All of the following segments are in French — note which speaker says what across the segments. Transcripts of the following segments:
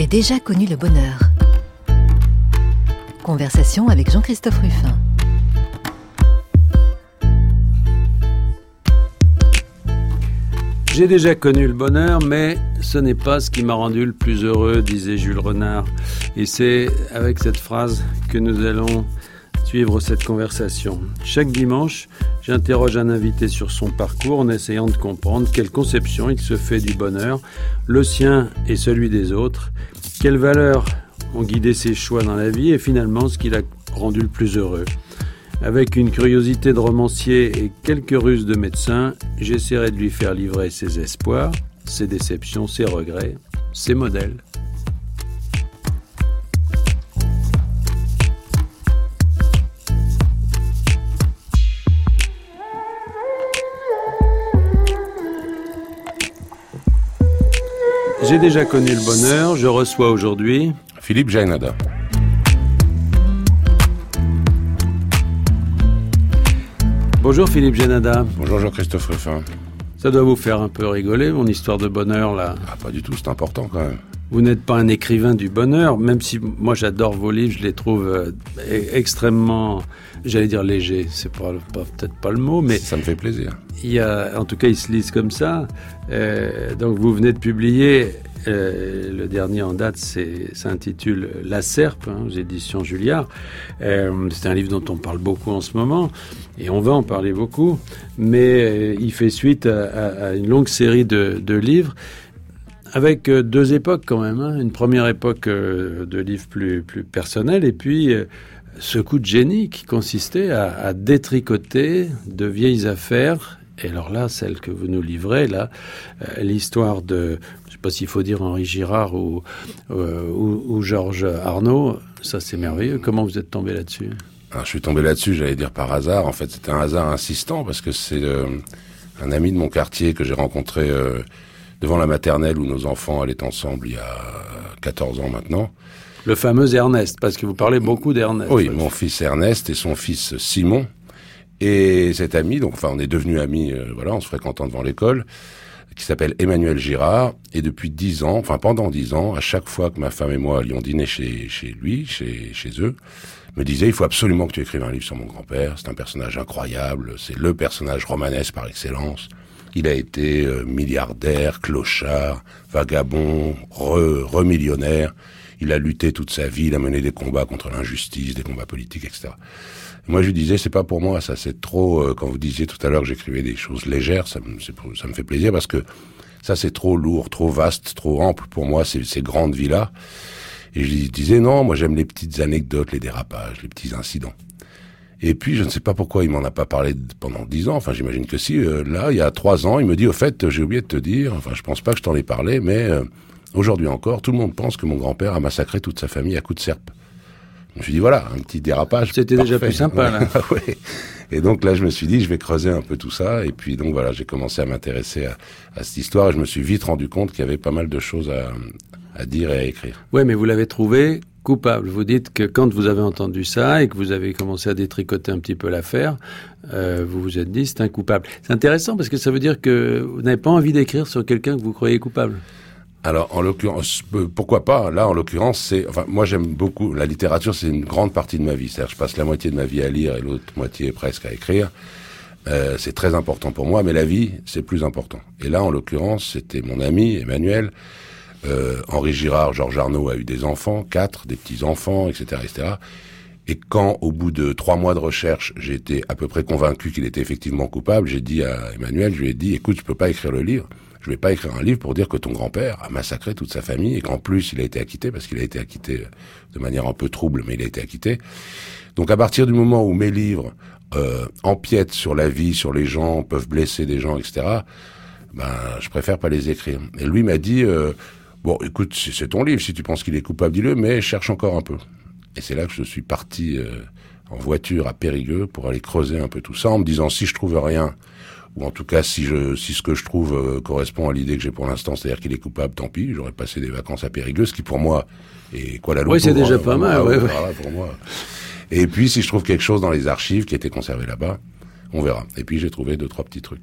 Speaker 1: J'ai déjà connu le bonheur. Conversation avec Jean-Christophe Ruffin.
Speaker 2: J'ai déjà connu le bonheur, mais ce n'est pas ce qui m'a rendu le plus heureux, disait Jules Renard. Et c'est avec cette phrase que nous allons suivre cette conversation. Chaque dimanche, j'interroge un invité sur son parcours en essayant de comprendre quelle conception il se fait du bonheur, le sien et celui des autres, quelles valeurs ont guidé ses choix dans la vie et finalement ce qui l'a rendu le plus heureux. Avec une curiosité de romancier et quelques ruses de médecin, j'essaierai de lui faire livrer ses espoirs, ses déceptions, ses regrets, ses modèles. J'ai déjà connu le bonheur, je reçois aujourd'hui
Speaker 3: Philippe Jainada.
Speaker 2: Bonjour Philippe Genada.
Speaker 3: Bonjour Jean-Christophe Ruffin.
Speaker 2: Ça doit vous faire un peu rigoler, mon histoire de bonheur, là.
Speaker 3: Ah, pas du tout, c'est important quand même.
Speaker 2: Vous n'êtes pas un écrivain du bonheur, même si moi j'adore vos livres, je les trouve euh, e- extrêmement, j'allais dire léger, c'est pas, pas peut-être pas le mot, mais
Speaker 3: ça me fait plaisir.
Speaker 2: Il y a, en tout cas, ils se lisent comme ça. Euh, donc vous venez de publier euh, le dernier en date, s'intitule La Serpe, hein, aux éditions Julliard. Euh, c'est un livre dont on parle beaucoup en ce moment, et on va en parler beaucoup, mais euh, il fait suite à, à, une longue série de, de livres avec euh, deux époques quand même. Hein. Une première époque euh, de livres plus, plus personnels, et puis ce coup de génie qui consistait à, détricoter de vieilles affaires et alors là, celle que vous nous livrez, là, euh, l'histoire de, je sais pas s'il faut dire Henri Girard ou, euh, Georges Arnaud, ça c'est merveilleux. Comment vous êtes tombé là-dessus?
Speaker 3: Je suis tombé là-dessus, j'allais dire par hasard. En fait, c'était un hasard insistant parce que c'est euh, un ami de mon quartier que j'ai rencontré euh, devant la maternelle où nos enfants allaient ensemble il y a 14 ans maintenant.
Speaker 2: Le fameux Ernest, parce que vous parlez beaucoup d'Ernest.
Speaker 3: Oui, mon fils Ernest et son fils Simon. Et cet ami, donc enfin on est devenus amis, euh, voilà, en se fréquentant devant l'école, qui s'appelle Emmanuel Girard, et depuis dix ans, enfin pendant dix ans, à chaque fois que ma femme et moi allions dîner chez, chez lui, chez, chez eux, me disait il faut absolument que tu écrives un livre sur mon grand-père, c'est un personnage incroyable, c'est le personnage romanesque par excellence. Il a été euh, milliardaire, clochard, vagabond, re, remillionnaire. Il a lutté toute sa vie, il a mené des combats contre l'injustice, des combats politiques, etc. Moi, je lui disais, c'est pas pour moi, ça, c'est trop. Euh, quand vous disiez tout à l'heure que j'écrivais des choses légères, ça me, ça me fait plaisir parce que ça, c'est trop lourd, trop vaste, trop ample pour moi, ces, ces grandes vies-là. Et je lui disais, non, moi, j'aime les petites anecdotes, les dérapages, les petits incidents. Et puis, je ne sais pas pourquoi il m'en a pas parlé pendant dix ans. Enfin, j'imagine que si. Euh, là, il y a trois ans, il me dit, au fait, j'ai oublié de te dire. Enfin, je pense pas que je t'en ai parlé, mais euh, aujourd'hui encore, tout le monde pense que mon grand-père a massacré toute sa famille à coups de serpe. Je me suis dit, voilà, un petit dérapage.
Speaker 2: C'était déjà plus sympa, là.
Speaker 3: ouais. Et donc là, je me suis dit, je vais creuser un peu tout ça. Et puis, donc voilà, j'ai commencé à m'intéresser à, à, cette histoire et je me suis vite rendu compte qu'il y avait pas mal de choses à, à dire et à écrire.
Speaker 2: Oui, mais vous l'avez trouvé coupable. Vous dites que quand vous avez entendu ça et que vous avez commencé à détricoter un petit peu l'affaire, euh, vous vous êtes dit c'est un coupable. C'est intéressant parce que ça veut dire que vous n'avez pas envie d'écrire sur quelqu'un que vous croyez coupable.
Speaker 3: Alors, en l'occurrence, pourquoi pas? Là, en l'occurrence, c'est, enfin, moi, j'aime beaucoup la littérature. C'est une grande partie de ma vie. C'est-à-dire, je passe la moitié de ma vie à lire et l'autre moitié presque à écrire. Euh, c'est très important pour moi, mais la vie, c'est plus important. Et là, en l'occurrence, c'était mon ami Emmanuel. Euh, Henri Girard, Georges Arnaud a eu des enfants, quatre, des petits enfants, etc., etc. Et quand, au bout de trois mois de recherche, j'ai été à peu près convaincu qu'il était effectivement coupable, j'ai dit à Emmanuel, je lui ai dit, écoute, je peux pas écrire le livre je vais pas écrire un livre pour dire que ton grand-père a massacré toute sa famille et qu'en plus il a été acquitté parce qu'il a été acquitté de manière un peu trouble, mais il a été acquitté. Donc à partir du moment où mes livres euh, empiètent sur la vie, sur les gens, peuvent blesser des gens, etc. Ben je préfère pas les écrire. Et lui m'a dit euh, bon, écoute, c'est ton livre, si tu penses qu'il est coupable, dis-le, mais cherche encore un peu. Et c'est là que je suis parti euh, en voiture à Périgueux pour aller creuser un peu tout ça en me disant si je trouve rien ou en tout cas si je si ce que je trouve euh, correspond à l'idée que j'ai pour l'instant, c'est-à-dire qu'il est coupable, tant pis, j'aurais passé des vacances à Périgueux, ce qui pour moi est quoi la
Speaker 2: Oui, c'est déjà pas mal, ouais,
Speaker 3: voilà, pour moi. Et puis si je trouve quelque chose dans les archives qui étaient conservées là-bas, on verra. Et puis j'ai trouvé deux trois petits trucs.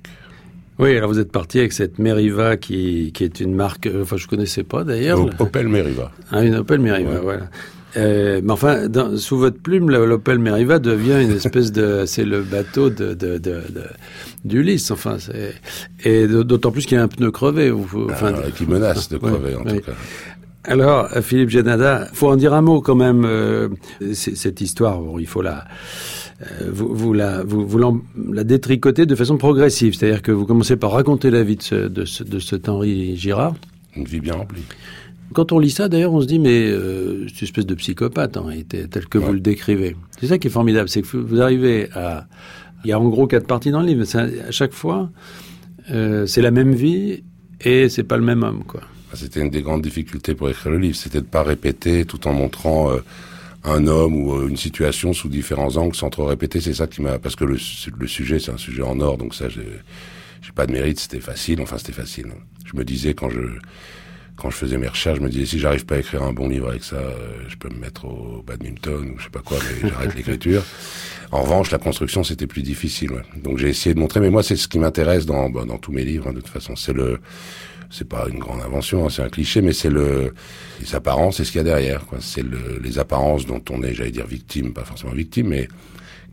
Speaker 2: Oui, alors vous êtes parti avec cette Meriva qui, qui est une marque, euh, enfin je connaissais pas d'ailleurs.
Speaker 3: Opel Meriva.
Speaker 2: Ah, une Opel Meriva, voilà. Euh, mais enfin, dans, sous votre plume, l'Opel Meriva devient une espèce de, c'est le bateau de, de, de, d'Ulysse. Enfin, c'est et d'autant plus qu'il y a un pneu crevé.
Speaker 3: Enfin, ah, qui menace de crever en tout cas.
Speaker 2: Alors, Philippe Genada, faut en dire un mot quand même. Euh, cette histoire, bon, il faut la, euh, vous, vous, la, vous, vous la détricoter de façon progressive. C'est-à-dire que vous commencez par raconter la vie de, ce, de, ce, de cet Henri Girard.
Speaker 3: Une vie bien remplie.
Speaker 2: Quand on lit ça, d'ailleurs, on se dit, mais euh, c'est une espèce de psychopathe, en réalité, tel que vous le décrivez. C'est ça qui est formidable, c'est que vous arrivez à... Il y a en gros quatre parties dans le livre. À chaque fois, euh, c'est la même vie et c'est pas le même homme, quoi.
Speaker 3: C'était une des grandes difficultés pour écrire le livre, c'était de pas répéter tout en montrant euh, un homme ou euh, une situation sous différents angles sans trop répéter. C'est ça qui m'a parce que le, le sujet c'est un sujet en or, donc ça j'ai j'ai pas de mérite. C'était facile, enfin c'était facile. Je me disais quand je quand je faisais mes recherches, je me disais si j'arrive pas à écrire un bon livre avec ça, euh, je peux me mettre au badminton ou je sais pas quoi, mais j'arrête l'écriture. En revanche, la construction c'était plus difficile. Ouais. Donc j'ai essayé de montrer, mais moi c'est ce qui m'intéresse dans bah, dans tous mes livres. Hein, de toute façon, c'est le c'est pas une grande invention, hein, c'est un cliché, mais c'est le les apparences et ce qu'il y a derrière. C'est le, les apparences dont on est, j'allais dire victime, pas forcément victime, mais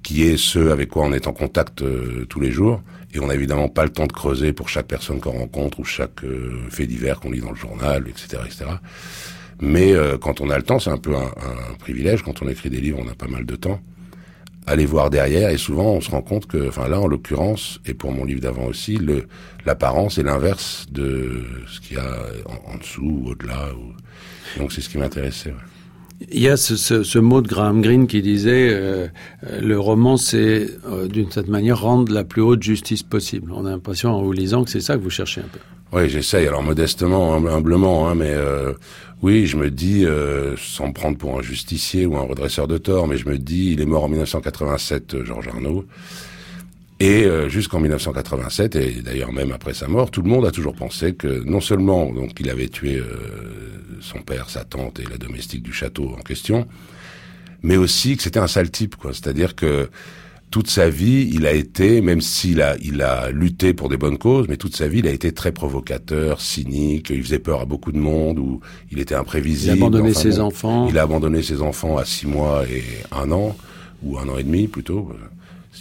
Speaker 3: qui est ce avec quoi on est en contact euh, tous les jours. Et on n'a évidemment pas le temps de creuser pour chaque personne qu'on rencontre ou chaque euh, fait divers qu'on lit dans le journal, etc., etc. Mais euh, quand on a le temps, c'est un peu un, un, privilège. Quand on écrit des livres, on a pas mal de temps aller voir derrière et souvent on se rend compte que, enfin là en l'occurrence et pour mon livre d'avant aussi, le l'apparence est l'inverse de ce qu'il y a en, dessous ou au-delà. Donc c'est ce qui m'intéressait.
Speaker 2: Il y a ce, mot de Graham Greene qui disait euh, le roman, c'est euh, d'une certaine manière rendre la plus haute justice possible. On a l'impression en vous lisant que c'est ça que vous cherchez un peu.
Speaker 3: Oui, j'essaye, alors modestement, humblement, hein, mais euh, oui, je me dis, euh, sans me prendre pour un justicier ou un redresseur de tort, mais je me dis, il est mort en 1987, euh, Georges Arnaud. Et euh, jusqu'en 1987, et d'ailleurs même après sa mort, tout le monde a toujours pensé que non seulement donc il avait tué son père, sa tante et la domestique du château en question, mais aussi que c'était un sale type, quoi. C'est-à-dire que toute sa vie, il a été, même s'il a, il a lutté pour des bonnes causes, mais toute sa vie, il a été très provocateur, cynique, il faisait peur à beaucoup de monde, ou il était imprévisible.
Speaker 2: Il a abandonné ses enfants.
Speaker 3: Il a abandonné ses enfants à six mois et un an, ou un an et demi plutôt.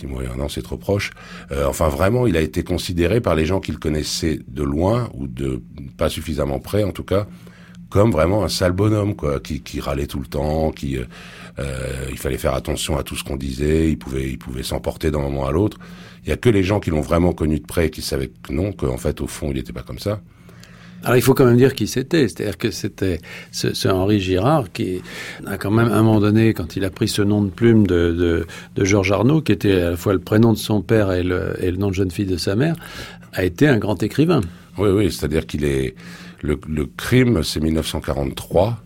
Speaker 3: An, c'est trop proche. Euh, enfin, vraiment, il a été considéré par les gens qu'il connaissait de loin, ou de pas suffisamment près en tout cas, comme vraiment un sale bonhomme, quoi, qui, qui râlait tout le temps, qui euh, euh, il fallait faire attention à tout ce qu'on disait, il pouvait, il pouvait s'emporter d'un moment à l'autre. Il y a que les gens qui l'ont vraiment connu de près qui savaient que non, qu'en fait au fond il n'était pas comme ça.
Speaker 2: Alors il faut quand même dire qui c'était, c'est-à-dire que c'était ce, Henri Girard qui a quand même à un moment donné, quand il a pris ce nom de plume de, de, de Georges Arnaud, qui était à la fois le prénom de son père et le, nom de jeune fille de sa mère, a été un grand écrivain.
Speaker 3: Oui, oui, c'est-à-dire qu'il est le, crime, c'est 1943.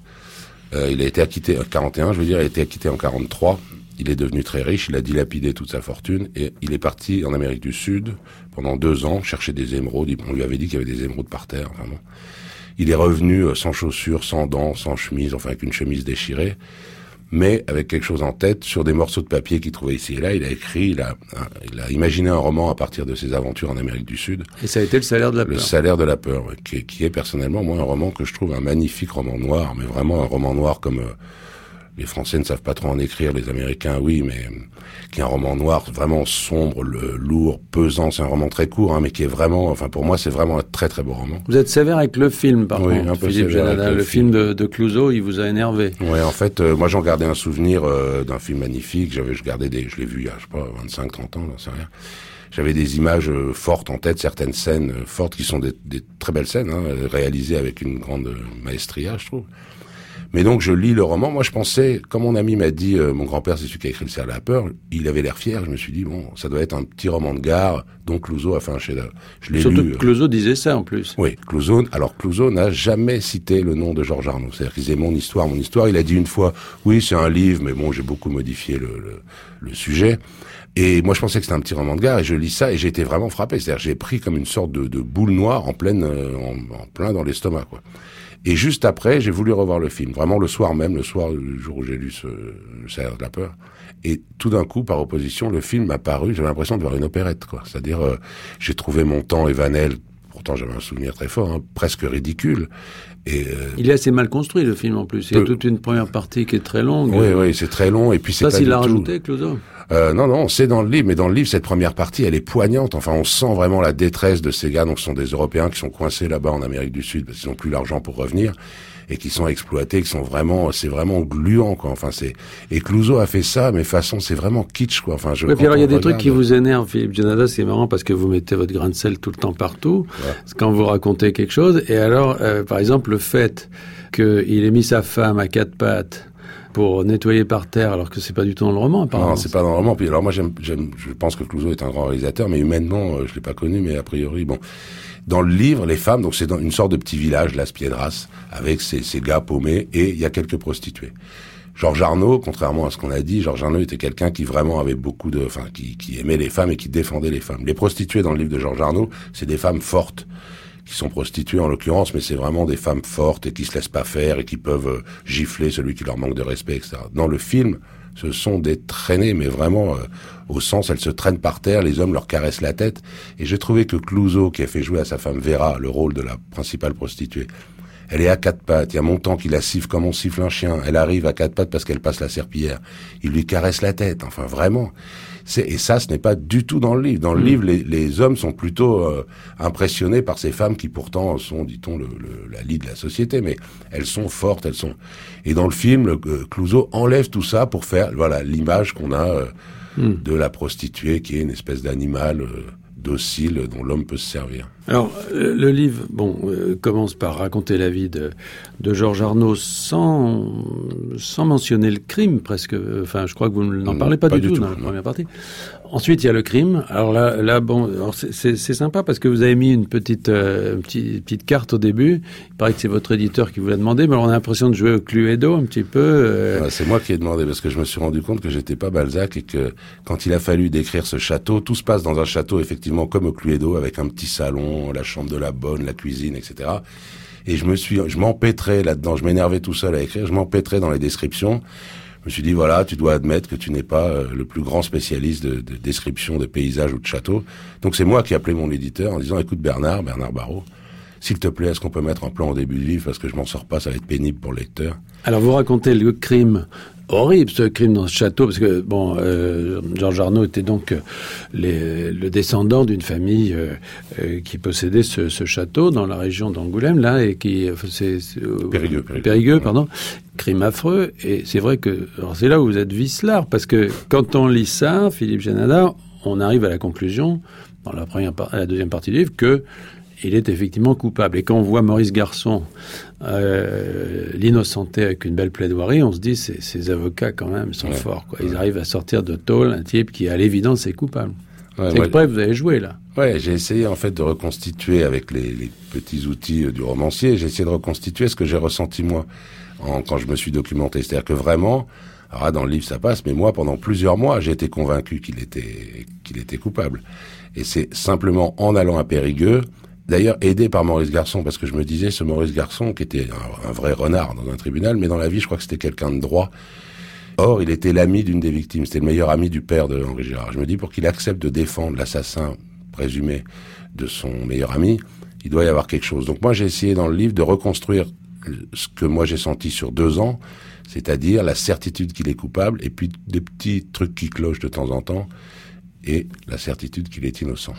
Speaker 3: Euh, il a été acquitté en 41, je veux dire, il a été acquitté en 43. Il est devenu très riche, il a dilapidé toute sa fortune et il est parti en Amérique du Sud pendant deux ans chercher des émeraudes. On lui avait dit qu'il y avait des émeraudes par terre, vraiment. Il est revenu euh, sans chaussures, sans dents, sans chemise, enfin avec une chemise déchirée mais avec quelque chose en tête, sur des morceaux de papier qu'il trouvait ici et là, il a écrit, il a, il a imaginé un roman à partir de ses aventures en Amérique du Sud.
Speaker 2: Et ça a été le salaire de la peur.
Speaker 3: Le salaire de la peur, qui, est, qui, est, personnellement moi un roman que je trouve un magnifique roman noir, mais vraiment un roman noir comme euh, les Français ne savent pas trop en écrire, les Américains oui, mais euh, qui est un roman noir vraiment sombre, le, lourd, pesant. C'est un roman très court, hein, mais qui est vraiment, enfin pour moi, c'est vraiment un très très beau roman.
Speaker 2: Vous êtes sévère avec le film, par oui, contre, un peu Philippe Le, le, film de, de Clouseau, il vous a énervé.
Speaker 3: Oui, en fait, euh, moi j'en gardais un souvenir euh, d'un film magnifique. J'avais, je gardais des, je l'ai vu il y a, je sais pas, 25, 30 ans, j'en sais rien j'avais des images fortes en tête, certaines scènes fortes qui sont des, des très belles scènes, hein, réalisées avec une grande maestria, je trouve. Mais donc je lis le roman. Moi, je pensais, comme mon ami m'a dit, euh, mon grand-père, c'est celui qui a écrit Le Cerf de la peur. Il avait l'air fier. Je me suis dit bon, ça doit être un petit roman de gare. Donc Clouseau a fait un chef-d'œuvre.
Speaker 2: Je l'ai Surtout lu. Que Clouseau disait ça en plus.
Speaker 3: Oui, Clouseau. Alors Clouseau n'a jamais cité le nom de Georges Arnaud. C'est-à-dire qu'il disait mon histoire, mon histoire. Il a dit une fois, oui, c'est un livre, mais bon, j'ai beaucoup modifié le, le, le sujet. Et moi, je pensais que c'était un petit roman de gare, et je lis ça, et j'ai été vraiment frappé. C'est-à-dire, j'ai pris comme une sorte de, de boule noire en pleine, euh, en, en plein dans l'estomac, quoi. Et juste après, j'ai voulu revoir le film, vraiment le soir même, le soir, le jour où j'ai lu ce, salaire de la peur. Et tout d'un coup, par opposition, le film m'a paru, j'avais l'impression de voir une opérette, quoi. C'est-à-dire, euh, j'ai trouvé mon temps et Vanel, pourtant j'avais un souvenir très fort, hein, presque ridicule.
Speaker 2: Et euh, il est assez mal construit le film en plus. Il y a toute une première partie qui est très longue.
Speaker 3: Oui, oui, c'est très long et puis c'est
Speaker 2: ça, s'il l'a rajouté, Clouseau.
Speaker 3: Euh, non, non, c'est dans le livre, mais dans le livre, cette première partie, elle est poignante. Enfin, on sent vraiment la détresse de ces gars. Donc, ce sont des Européens qui sont coincés là-bas en Amérique du Sud parce qu'ils n'ont plus l'argent pour revenir et qui sont exploités, qui sont vraiment, c'est vraiment gluant, quoi. Enfin, c'est et Clouseau a fait ça, mais façon, c'est vraiment kitsch, quoi. Enfin, je.
Speaker 2: Oui, puis alors il y a des trucs qui vous énervent, Philippe Janada, c'est marrant parce que vous mettez votre grain de sel tout le temps partout quand vous racontez quelque chose. Et alors, euh, par exemple, le fait qu'il ait mis sa femme à quatre pattes pour nettoyer par terre, alors que c'est pas du tout dans le roman, apparemment.
Speaker 3: Non, c'est pas dans le roman. Puis alors moi, j'aime, j'aime, je pense que Clouseau est un grand réalisateur, mais humainement, euh, je l'ai pas connu, mais a priori, bon. Dans le livre, les femmes, donc c'est dans une sorte de petit village, Las Piedras, avec ces, ces gars paumés, et il y a quelques prostituées. Georges Arnaud, contrairement à ce qu'on a dit, Georges Arnaud était quelqu'un qui vraiment avait beaucoup de, enfin, qui, qui aimait les femmes et qui défendait les femmes. Les prostituées dans le livre de Georges Arnaud, c'est des femmes fortes qui sont prostituées en l'occurrence, mais c'est vraiment des femmes fortes et qui se laissent pas faire et qui peuvent euh, gifler celui qui leur manque de respect, etc. Dans le film, ce sont des traînées, mais vraiment euh, au sens, elles se traînent par terre, les hommes leur caressent la tête. Et j'ai trouvé que Clouseau, qui a fait jouer à sa femme Vera le rôle de la principale prostituée, elle est à quatre pattes. Il y a mon temps qui la siffle comme on siffle un chien. Elle arrive à quatre pattes parce qu'elle passe la serpillière. Il lui caresse la tête. Enfin, vraiment et ça, ce n'est pas du tout dans le livre. Dans le mm. livre, les, les, hommes sont plutôt euh, impressionnés par ces femmes qui pourtant sont, dit-on, le, la lie de la société, mais elles sont fortes, elles sont. Et dans le film, le, euh, Clouseau enlève tout ça pour faire, voilà, l'image qu'on a euh, mm. de la prostituée qui est une espèce d'animal docile dont l'homme peut se servir.
Speaker 2: Alors, le livre, bon, commence par raconter la vie de, de Georges Arnaud sans, sans mentionner le crime, presque. Enfin, je crois que vous n'en parlez pas, du, tout, dans la première partie. Ensuite, il y a le crime. Alors là, là bon, c'est sympa parce que vous avez mis une petite, euh, petite, petite, carte au début. Il paraît que c'est votre éditeur qui vous l'a demandé, mais on a l'impression de jouer au Cluedo un petit peu. Euh.
Speaker 3: c'est moi qui ai demandé parce que je me suis rendu compte que j'étais pas Balzac et que quand il a fallu décrire ce château, tout se passe dans un château effectivement comme au Cluedo avec un petit salon, la chambre de la bonne, la cuisine, etc. Et je me suis, je m'empêtrais là-dedans, je m'énervais tout seul à écrire, je m'empêtrais dans les descriptions. Je me suis dit, voilà, tu dois admettre que tu n'es pas euh, le plus grand spécialiste de, de, description de paysages ou de châteaux. Donc c'est moi qui ai appelé mon éditeur en disant, écoute Bernard, Bernard Barrault, s'il te plaît, est-ce qu'on peut mettre un plan au début du livre? Parce que je m'en sors pas, ça va être pénible pour le lecteur.
Speaker 2: Alors vous racontez le crime horrible ce crime dans ce château parce que bon euh, Georges Arnaud était donc euh, les, le descendant d'une famille euh, euh, qui possédait ce, ce, château dans la région d'Angoulême là et qui c'est
Speaker 3: Périgueux,
Speaker 2: Périgueux, Périgueux pardon. Crime affreux. Et c'est vrai que c'est là où vous êtes vicelard parce que quand on lit ça Philippe Janada on arrive à la conclusion dans la première la deuxième partie du livre que il est effectivement coupable. Et quand on voit Maurice Garçon euh, l'innocenter avec une belle plaidoirie, on se dit ces, ces avocats quand même sont forts. Quoi. Ils arrivent à sortir de tôle un type qui à l'évidence est coupable. Ouais, c'est exprès, vous avez joué là.
Speaker 3: Ouais, j'ai essayé en fait de reconstituer avec les, les petits outils du romancier, j'ai essayé de reconstituer ce que j'ai ressenti moi en, quand je me suis documenté. C'est-à-dire que vraiment, alors dans le livre ça passe, mais moi pendant plusieurs mois j'ai été convaincu qu'il était qu'il était coupable. Et c'est simplement en allant à Périgueux, D'ailleurs, aidé par Maurice Garçon, parce que je me disais, ce Maurice Garçon, qui était un, vrai renard dans un tribunal, mais dans la vie, je crois que c'était quelqu'un de droit. Or, il était l'ami d'une des victimes, c'était le meilleur ami du père de Henri Girard. Je me dis, pour qu'il accepte de défendre l'assassin présumé de son meilleur ami, il doit y avoir quelque chose. Donc moi, j'ai essayé dans le livre de reconstruire ce que moi j'ai senti sur deux ans, c'est-à-dire la certitude qu'il est coupable, et puis des petits trucs qui clochent de temps en temps, et la certitude qu'il est innocent.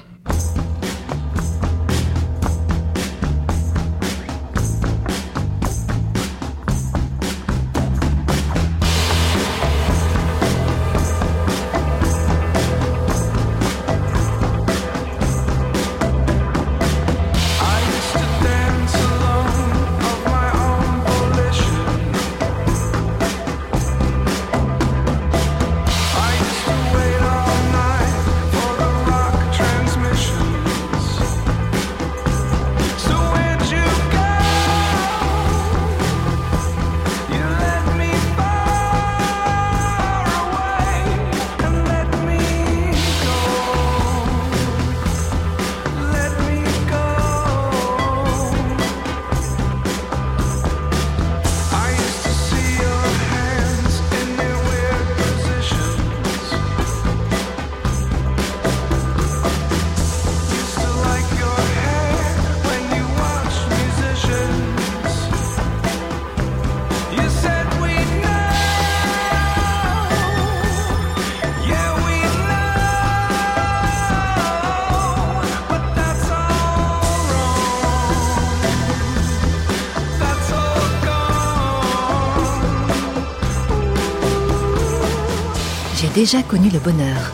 Speaker 1: J'ai déjà connu le bonheur.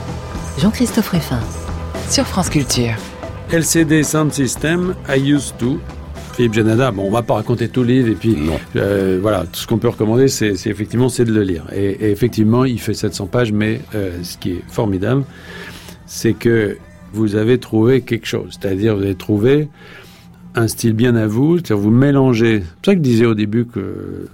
Speaker 1: Jean-Christophe Ruffin.
Speaker 4: Sur France Culture.
Speaker 2: LCD Sound System, I Used To. Philippe Janada, bon, on va pas raconter tout le livre et puis euh, voilà, tout ce qu'on peut recommander, c'est effectivement c'est de le lire. Et, effectivement, il fait 700 pages, mais euh, ce qui est formidable, c'est que vous avez trouvé quelque chose, c'est-à-dire vous avez trouvé un style bien à vous, c'est-à-dire vous mélangez. C'est pour ça que je disais au début que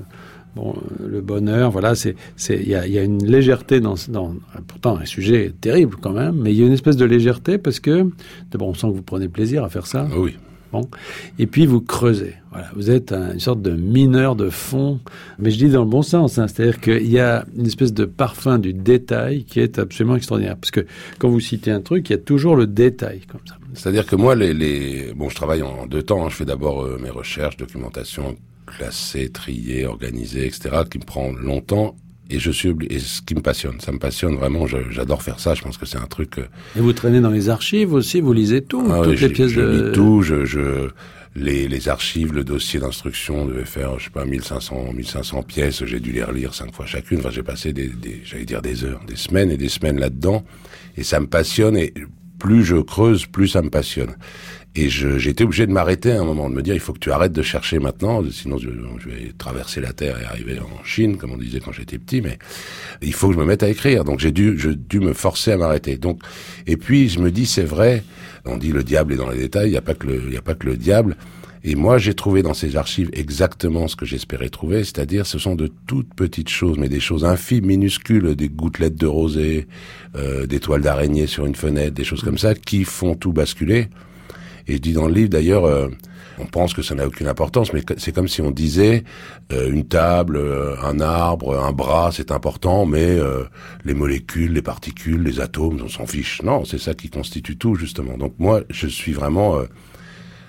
Speaker 2: bon, le bonheur, voilà, c'est, c'est, il y a, y a, une légèreté dans, dans, pourtant un sujet terrible quand même, mais il y a une espèce de légèreté parce que, d'abord, on sent que vous prenez plaisir à faire ça.
Speaker 3: Ah oui.
Speaker 2: Bon. Et puis vous creusez. Voilà, vous êtes une sorte de mineur de fond, mais je dis dans le bon sens. Hein, C'est-à-dire qu'il y a une espèce de parfum du détail qui est absolument extraordinaire. Parce que quand vous citez un truc, il y a toujours le détail comme ça.
Speaker 3: C'est-à-dire que moi, les, les, bon, je travaille en deux temps. Hein. Je fais d'abord euh, mes recherches, documentation, classée, triée, organisée, etc., qui me prend longtemps. Et je suis et ce qui me passionne, ça me passionne vraiment. J'adore faire ça. Je pense que c'est un truc. Euh,
Speaker 2: et vous traînez dans les archives aussi, vous lisez tout, ah toutes les pièces
Speaker 3: je
Speaker 2: de.
Speaker 3: Lis tout. Je, je les, les archives, le dossier d'instruction devait faire, je sais pas, 1500, 1500 pièces. J'ai dû les relire cinq fois chacune. Enfin, j'ai passé des, des j'allais dire des heures, des semaines et des semaines là-dedans. Et ça me passionne. Et plus je creuse, plus ça me passionne. Et j'étais obligé de m'arrêter à un moment, de me dire il faut que tu arrêtes de chercher maintenant, sinon je, vais traverser la terre et arriver en Chine, comme on disait quand j'étais petit. Mais il faut que je me mette à écrire. Donc j'ai dû, je, dû me forcer à m'arrêter. Donc et puis je me dis c'est vrai. On dit le diable est dans les détails. Il n'y a pas que le, il a pas que le diable. Et moi, j'ai trouvé dans ces archives exactement ce que j'espérais trouver, c'est-à-dire ce sont de toutes petites choses, mais des choses infimes, minuscules, des gouttelettes de rosée, euh, des toiles d'araignée sur une fenêtre, des choses comme ça, qui font tout basculer. Et je dis dans le livre d'ailleurs, euh, on pense que ça n'a aucune importance, mais c'est comme si on disait euh, une table, euh, un arbre, un bras, c'est important, mais les molécules, les particules, les atomes, on s'en fiche. Non, c'est ça qui constitue tout justement. Donc moi, je suis vraiment,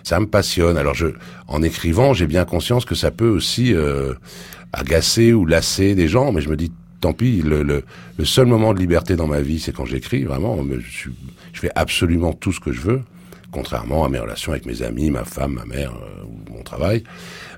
Speaker 3: ça me passionne. Alors je, en écrivant, j'ai bien conscience que ça peut aussi agacer ou lasser des gens, mais je me dis tant pis. Le, le, le seul moment de liberté dans ma vie, c'est quand j'écris. Vraiment, je, je fais absolument tout ce que je veux contrairement à mes relations avec mes amis, ma femme, ma mère euh, ou mon travail.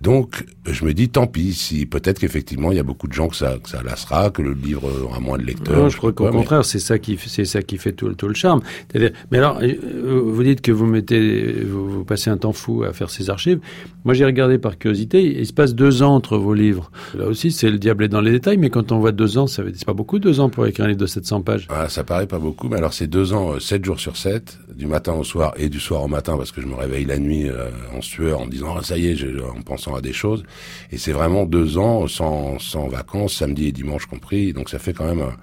Speaker 3: Donc, je me dis, tant pis, si peut-être qu'effectivement, il y a beaucoup de gens que ça, que ça lassera, que le livre aura moins de lecteurs.
Speaker 2: Non, je crois qu'au contraire, c'est ça qui, c'est ça qui fait tout, tout le charme. Mais alors, euh, vous dites que vous mettez, vous, passez un temps fou à faire ces archives. Moi, j'ai regardé par curiosité. Il se passe deux ans entre vos livres. Là aussi, c'est le diable est dans les détails, mais quand on voit deux ans, ça c'est pas beaucoup, deux ans pour écrire un livre de 700 pages.
Speaker 3: Ah, ça paraît pas beaucoup, mais alors c'est deux ans, euh, sept jours sur sept, du matin au soir et du soir au matin, parce que je me réveille la nuit euh, en sueur, en disant, ah, ça y est, en pensant à des choses. Et c'est vraiment deux ans sans, sans vacances, samedi et dimanche compris. Donc ça fait quand même un,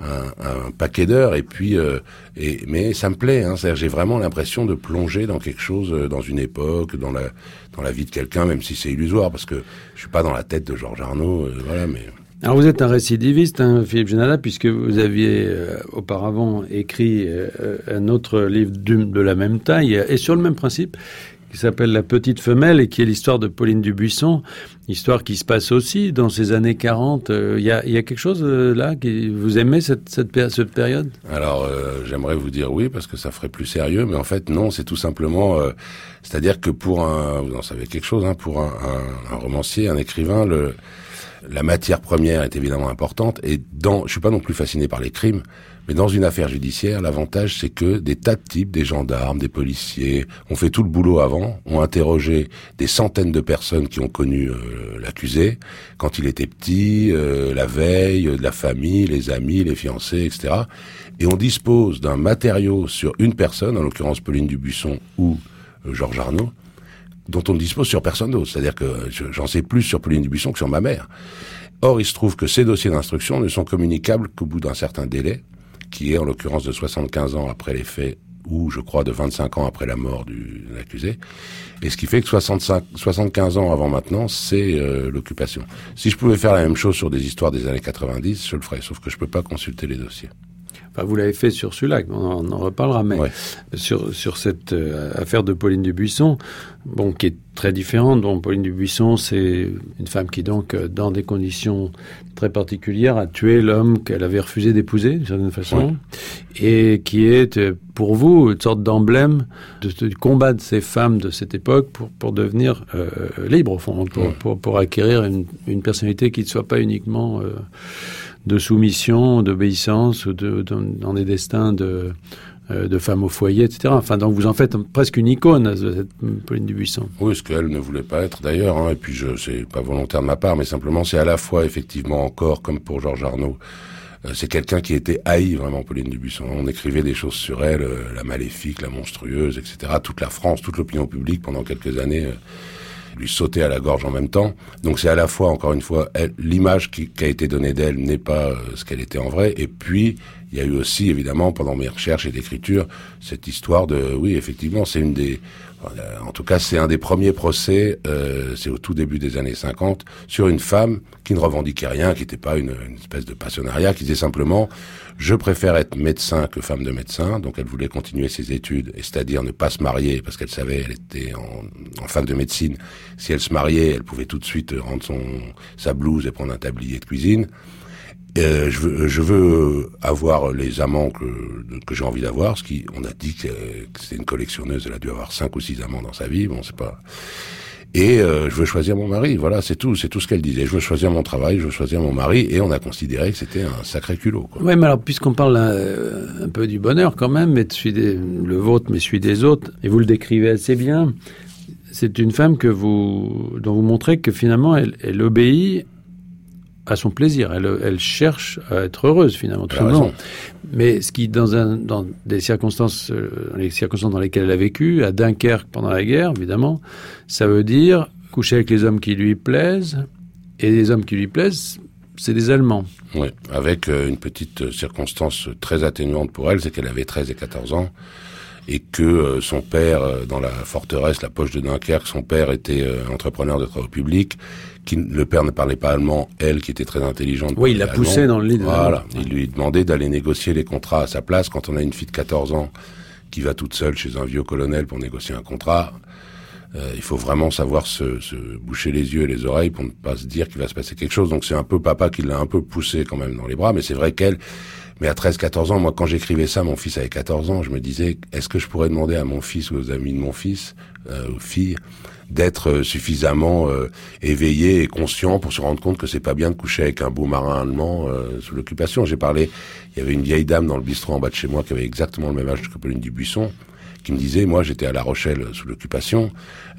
Speaker 3: un, un paquet d'heures. Et puis, euh, et, mais ça me plaît. Hein, j'ai vraiment l'impression de plonger dans quelque chose, euh, dans une époque, dans la dans la vie de quelqu'un, même si c'est illusoire, parce que je suis pas dans la tête de Georges Arnaud. Euh, voilà, mais
Speaker 2: alors vous êtes un récidiviste, hein, Philippe Genada, puisque vous aviez auparavant écrit un autre livre de la même taille et sur le même principe, qui s'appelle La Petite Femelle et qui est l'histoire de Pauline Dubuisson, histoire qui se passe aussi dans ces années 40. Il euh, y, a, y, a, quelque chose euh, là qui vous aimez cette, cette, cette période?
Speaker 3: Alors euh, j'aimerais vous dire oui parce que ça ferait plus sérieux, mais en fait non, c'est tout simplement, c'est-à-dire que pour un, vous en savez quelque chose, hein, pour un, un, un romancier, un écrivain, le la matière première est évidemment importante et dans, je suis pas non plus fasciné par les crimes, mais dans une affaire judiciaire, l'avantage c'est que des tas de types, des gendarmes, des policiers, ont fait tout le boulot avant, ont interrogé des centaines de personnes qui ont connu euh, l'accusé quand il était petit, euh, la veille, de la famille, les amis, les fiancés, etc. Et on dispose d'un matériau sur une personne, en l'occurrence Pauline Dubuisson ou euh, Georges Arnaud, dont on ne dispose sur personne d'autre. C'est-à-dire que j'en sais plus sur Pauline Dubuisson que sur ma mère. Or, il se trouve que ces dossiers d'instruction ne sont communicables qu'au bout d'un certain délai, qui est en l'occurrence de 75 ans après les faits, ou je crois de 25 ans après la mort du l'accusé. Et ce qui fait que 65, 75 ans avant maintenant, c'est euh, l'occupation. Si je pouvais faire la même chose sur des histoires des années 90, je le ferais, sauf que je peux pas consulter les dossiers.
Speaker 2: Enfin, vous l'avez fait sur celui-là, on en reparlera, mais sur, sur cette euh, affaire de Pauline Dubuisson, bon, qui est très différente. Bon, Pauline Dubuisson, c'est une femme qui, donc, euh, dans des conditions très particulières, a tué l'homme qu'elle avait refusé d'épouser, d'une certaine façon, et qui est, euh, pour vous, une sorte d'emblème du combat de ces femmes de cette époque pour, pour devenir euh, libres, au fond, pour, pour, pour, acquérir une, une, personnalité qui ne soit pas uniquement de soumission, d'obéissance, dans des destins de, euh, de femmes au foyer, etc. Enfin, donc vous en faites presque une icône, cette Pauline Dubuisson.
Speaker 3: Oui, ce qu'elle ne voulait pas être d'ailleurs, hein, et puis je c'est pas volontaire de ma part, mais simplement c'est à la fois effectivement encore, comme pour Georges Arnaud, euh, c'est quelqu'un qui était haï vraiment, Pauline Dubuisson. On écrivait des choses sur elle, euh, la maléfique, la monstrueuse, etc. Toute la France, toute l'opinion publique pendant quelques années lui sautait à la gorge en même temps. Donc c'est à la fois, encore une fois, l'image qui, qui, a été donnée d'elle n'est pas ce qu'elle était en vrai, et puis il y a eu aussi, évidemment, pendant mes recherches et d'écriture, cette histoire de, oui, effectivement, c'est une des, en tout cas, c'est un des premiers procès, euh, c'est au tout début des années 50, sur une femme qui ne revendiquait rien, qui n'était pas une, une, espèce de passionnariat, qui disait simplement, je préfère être médecin que femme de médecin, donc elle voulait continuer ses études, c'est-à-dire ne pas se marier, parce qu'elle savait, elle était en, en femme de médecine, si elle se mariait, elle pouvait tout de suite rendre son, sa blouse et prendre un tablier de cuisine. Euh, je, veux, je veux avoir les amants que, j'ai envie d'avoir, ce qui, on a dit que, que c'était une collectionneuse, elle a dû avoir cinq ou six amants dans sa vie, bon, c'est pas... Et euh, je veux choisir mon mari, voilà, c'est tout, c'est tout ce qu'elle disait. Je veux choisir mon travail, je veux choisir mon mari, et on a considéré que c'était un sacré culot. Quoi.
Speaker 2: Oui, mais alors puisqu'on parle euh, un peu du bonheur quand même, mais de celui des, le vôtre, mais celui des autres, et vous le décrivez assez bien, c'est une femme que vous, dont vous montrez que finalement elle, elle obéit à son plaisir. Elle, elle, cherche à être heureuse finalement, tout simplement. Mais ce qui, dans, un, dans des circonstances, euh, les circonstances dans lesquelles elle a vécu, à Dunkerque pendant la guerre, évidemment, ça veut dire coucher avec les hommes qui lui plaisent, et les hommes qui lui plaisent, c'est des Allemands.
Speaker 3: Oui, avec euh, une petite circonstance très atténuante pour elle, c'est qu'elle avait 13 et 14 ans et que euh, son père, euh, dans la forteresse, la poche de Dunkerque, son père était euh, entrepreneur de travaux publics, qui, le père ne parlait pas allemand, elle qui était très intelligente.
Speaker 2: Oui, il la poussait dans le lit. De
Speaker 3: voilà, il lui demandait d'aller négocier les contrats à sa place. Quand on a une fille de 14 ans qui va toute seule chez un vieux colonel pour négocier un contrat, euh, il faut vraiment savoir se, se, boucher les yeux et les oreilles pour ne pas se dire qu'il va se passer quelque chose. Donc c'est un peu papa qui l'a un peu poussé quand même dans les bras, mais c'est vrai qu'elle, mais à 13, 14 ans, moi, quand j'écrivais ça, mon fils avait 14 ans, je me disais, est-ce que je pourrais demander à mon fils ou aux amis de mon fils, euh, aux filles, d'être euh, suffisamment euh, éveillé et conscient pour se rendre compte que c'est pas bien de coucher avec un beau marin allemand euh, sous l'occupation? J'ai parlé, il y avait une vieille dame dans le bistrot en bas de chez moi qui avait exactement le même âge que Pauline Dubuisson, qui me disait, moi j'étais à La Rochelle sous l'occupation,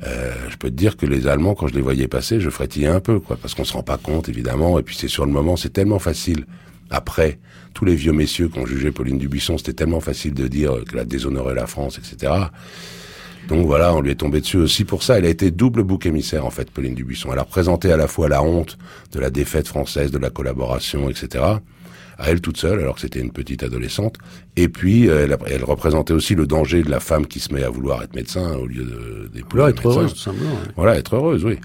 Speaker 3: euh, je peux te dire que les Allemands, quand je les voyais passer, je frétillais un peu, quoi, parce qu'on se rend pas compte évidemment, et puis c'est sur le moment, c'est tellement facile après tous les vieux messieurs qui ont jugé Pauline Dubuisson, c'était tellement facile de dire qu'elle a déshonoré la France, etc. Donc voilà, on lui est tombé dessus aussi pour ça. Elle a été double bouc émissaire, en fait, Pauline Dubuisson. Elle a représenté à la fois la honte de la défaite française, de la collaboration, etc., à elle toute seule, alors que c'était une petite adolescente. Et puis, euh, elle, elle, représentait aussi le danger de la femme qui se met à vouloir être médecin au lieu de
Speaker 2: d'épouser être heureuse, tout simplement. Ouais.
Speaker 3: Voilà, être heureuse, oui.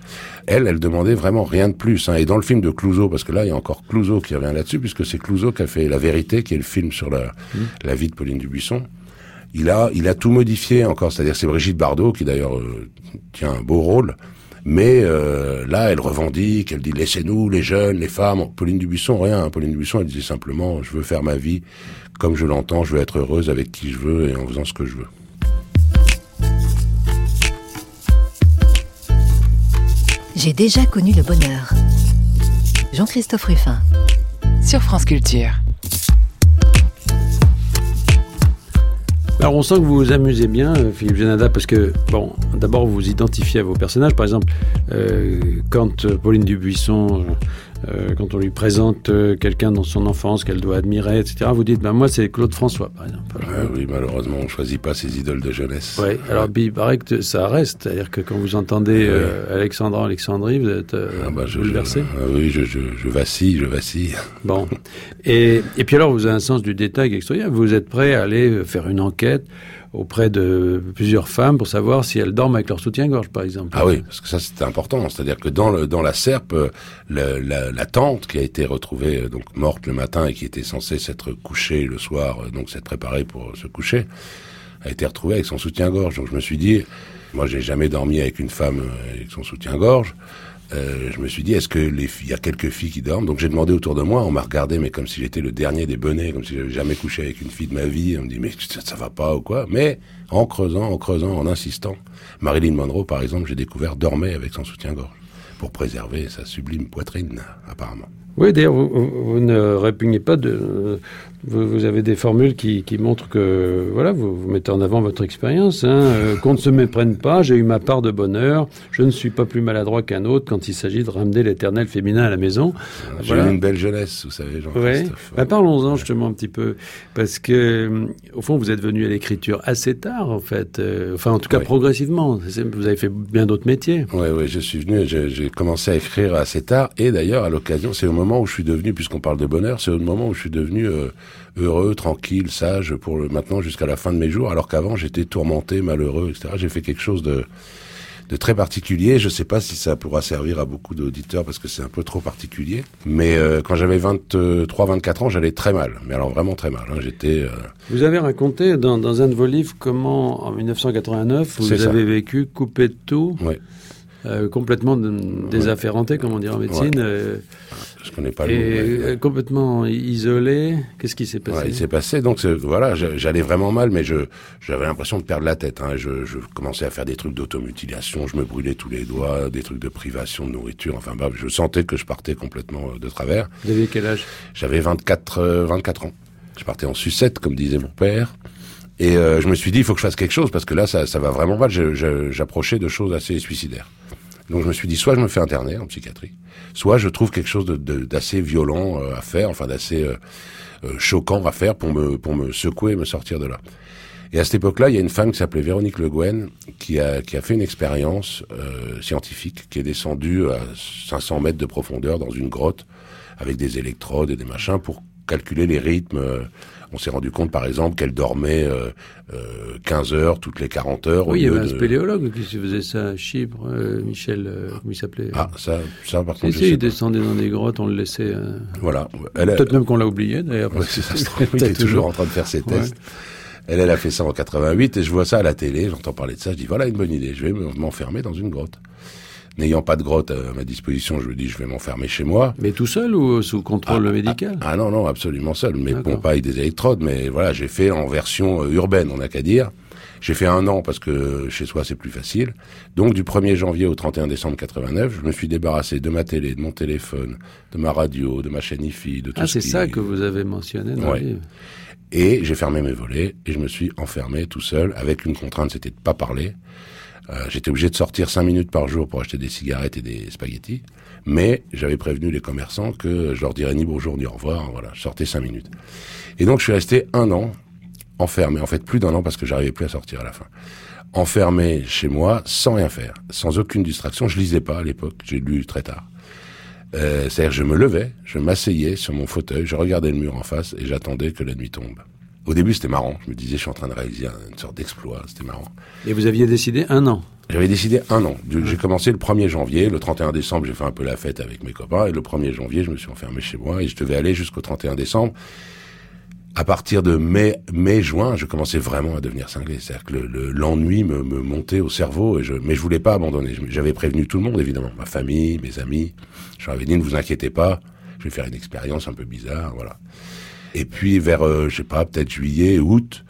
Speaker 3: Elle, elle demandait vraiment rien de plus. Hein. Et dans le film de Clouseau, parce que là, il y a encore Clouseau qui revient là-dessus, puisque c'est Clouseau qui a fait La Vérité, qui est le film sur la, mmh. la vie de Pauline Dubuisson. Il a, il a tout modifié encore. C'est-à-dire, c'est Brigitte Bardot qui d'ailleurs euh, tient un beau rôle. Mais euh, là, elle revendique, elle dit laissez-nous, les jeunes, les femmes. Pauline Dubuisson, rien. Hein. Pauline Dubuisson, elle disait simplement je veux faire ma vie comme je l'entends, je veux être heureuse avec qui je veux et en faisant ce que je veux.
Speaker 1: J'ai déjà connu le bonheur. Jean-Christophe Ruffin.
Speaker 4: Sur France Culture.
Speaker 2: Alors on sent que vous vous amusez bien, Philippe Genada, parce que, bon, d'abord vous vous identifiez à vos personnages. Par exemple, euh, quand Pauline Dubuisson, euh, quand on lui présente euh, quelqu'un dans son enfance qu'elle doit admirer, etc., vous dites, ben moi c'est Claude François, par exemple.
Speaker 3: Ouais, oui, malheureusement, on ne choisit pas ses idoles de jeunesse.
Speaker 2: Oui, alors il paraît que ça reste, c'est-à-dire que quand vous entendez euh, Alexandra Alexandrie, vous êtes ah bah, je, bouleversé.
Speaker 3: Je, ah oui, je, je, je, vacille, je vacille.
Speaker 2: Bon. Et, et puis alors, vous avez un sens du détail extraordinaire. Vous êtes prêt à aller faire une enquête auprès de plusieurs femmes pour savoir si elles dorment avec leur soutien-gorge, par exemple.
Speaker 3: Ah oui, parce que ça c'était important. C'est-à-dire que dans, le, dans la serpe, le, la, la, tante qui a été retrouvée donc morte le matin et qui était censée s'être couchée le soir, donc s'être préparée pour se coucher, a été retrouvée avec son soutien-gorge. Donc je me suis dit, moi j'ai jamais dormi avec une femme avec son soutien-gorge. Euh, je me suis dit, est-ce que les filles, il y a quelques filles qui dorment? Donc j'ai demandé autour de moi, on m'a regardé, mais comme si j'étais le dernier des bonnets, comme si j'avais jamais couché avec une fille de ma vie. On me dit, mais ça, ça va pas ou quoi? Mais en creusant, en creusant, en insistant, Marilyn Monroe, par exemple, j'ai découvert dormait avec son soutien-gorge pour préserver sa sublime poitrine, apparemment.
Speaker 2: Oui, d'ailleurs, vous, vous, ne répugnez pas de, vous, avez des formules qui, qui, montrent que voilà, vous, vous, mettez en avant votre expérience. Hein, euh, qu'on ne se méprenne pas, j'ai eu ma part de bonheur. Je ne suis pas plus maladroit qu'un autre quand il s'agit de ramener l'éternel féminin à la maison.
Speaker 3: J'ai eu une belle jeunesse, vous savez, Jean-Christophe.
Speaker 2: Bah, Parlons-en justement un petit peu, parce que euh, au fond, vous êtes venu à l'écriture assez tard, en fait. Euh, enfin, en tout cas, progressivement. Vous avez fait bien d'autres métiers.
Speaker 3: Oui, oui, je suis venu. J'ai commencé à écrire assez tard, et d'ailleurs, à l'occasion, c'est au moment où je suis devenu, puisqu'on parle de bonheur, c'est au moment où je suis devenu heureux, tranquille, sage pour le maintenant jusqu'à la fin de mes jours, alors qu'avant j'étais tourmenté, malheureux, etc. J'ai fait quelque chose de de très particulier. Je ne sais pas si ça pourra servir à beaucoup d'auditeurs parce que c'est un peu trop particulier. Mais euh, quand j'avais 23, 24 ans, j'allais très mal. Mais alors vraiment très mal. Hein. J'étais. Euh,
Speaker 2: vous avez raconté dans, dans, un de vos livres comment en 1989 vous avez vécu coupé de tout.
Speaker 3: Ouais.
Speaker 2: Euh, complètement désafférenté, comme on dit en médecine.
Speaker 3: Euh, je connais pas
Speaker 2: le mot. Euh, complètement isolé. Qu'est-ce qui s'est passé
Speaker 3: Il s'est passé, donc voilà, j'allais vraiment mal, mais je j'avais l'impression de perdre la tête. Hein. Je, je, commençais à faire des trucs d'automutilation, je me brûlais tous les doigts, des trucs de privation de nourriture. Enfin, bah, je sentais que je partais complètement de travers.
Speaker 2: Vous aviez quel âge?
Speaker 3: J'avais 24, 24 ans. Je partais en sucette, comme disait mon père. Et je me suis dit, il faut que je fasse quelque chose parce que là, ça, ça va vraiment mal. J'approchais de choses assez suicidaires. Donc je me suis dit, soit je me fais interner en psychiatrie, soit je trouve quelque chose d'assez violent euh, à faire, enfin d'assez euh, euh, choquant à faire pour me, pour me secouer et me sortir de là. Et à cette époque-là, il y a une femme qui s'appelait Véronique Le Guen qui a, qui a fait une expérience scientifique, qui est descendue à 500 mètres de profondeur dans une grotte avec des électrodes et des machins pour calculer les rythmes on s'est rendu compte, par exemple, qu'elle dormait euh, euh, 15 heures toutes les 40 heures.
Speaker 2: Oui, il y avait un spéléologue qui faisait ça à Chypre, euh, Michel, euh, comment il s'appelait
Speaker 3: Ah, ça, ça par contre.
Speaker 2: il descendait dans des grottes, on le laissait.
Speaker 3: Voilà.
Speaker 2: Peut-être même qu'on l'a oublié, d'ailleurs.
Speaker 3: Ouais, il est toujours en train de faire ses tests. Elle, elle a fait ça en 88 et je vois ça à la télé, j'entends parler de ça, je dis voilà une bonne idée, je vais m'enfermer dans une grotte n'ayant pas de grotte à ma disposition, je me dis je vais m'enfermer chez moi.
Speaker 2: Mais tout seul ou sous contrôle ah, médical?
Speaker 3: ah, ah, non, non, absolument seul. Mais pompe avec des électrodes, mais voilà, j'ai fait en version euh, urbaine, on n'a qu'à dire. J'ai fait un an parce que chez soi c'est plus facile. Donc du 1er janvier au 31 décembre 89, je me suis débarrassé de ma télé, de mon téléphone, de ma radio, de ma chaîne IFI, de tout
Speaker 2: ah,
Speaker 3: ce
Speaker 2: qui... Ah c'est ça que vous avez mentionné dans le livre.
Speaker 3: Et j'ai fermé mes volets et je me suis enfermé tout seul avec une contrainte, c'était de pas parler. Euh, j'étais obligé de sortir cinq minutes par jour pour acheter des cigarettes et des spaghettis, mais j'avais prévenu les commerçants que je leur dirais ni bonjour ni au revoir. Voilà, je sortais cinq minutes. Et donc je suis resté un an enfermé, en fait plus d'un an parce que j'arrivais plus à sortir à la fin. Enfermé chez moi, sans rien faire, sans aucune distraction. Je lisais pas à l'époque, j'ai lu très tard. Euh, C'est-à-dire, je me levais, je m'asseyais sur mon fauteuil, je regardais le mur en face et j'attendais que la nuit tombe. Au début, c'était marrant. Je me disais, je suis en train de réaliser une sorte d'exploit. C'était marrant.
Speaker 2: Et vous aviez décidé un an?
Speaker 3: J'avais décidé un an. J'ai commencé le 1er janvier. Le 31 décembre, j'ai fait un peu la fête avec mes copains. Et le 1er janvier, je me suis enfermé chez moi. Et je devais aller jusqu'au 31 décembre. À partir de mai, mai, juin, je commençais vraiment à devenir cinglé. C'est-à-dire que l'ennui me, me, montait au cerveau. Et je, mais je voulais pas abandonner. J'avais prévenu tout le monde, évidemment. Ma famille, mes amis. Je leur avais dit, ne vous inquiétez pas. Je vais faire une expérience un peu bizarre. Voilà. Et puis vers, euh, je sais pas, peut-être juillet, août,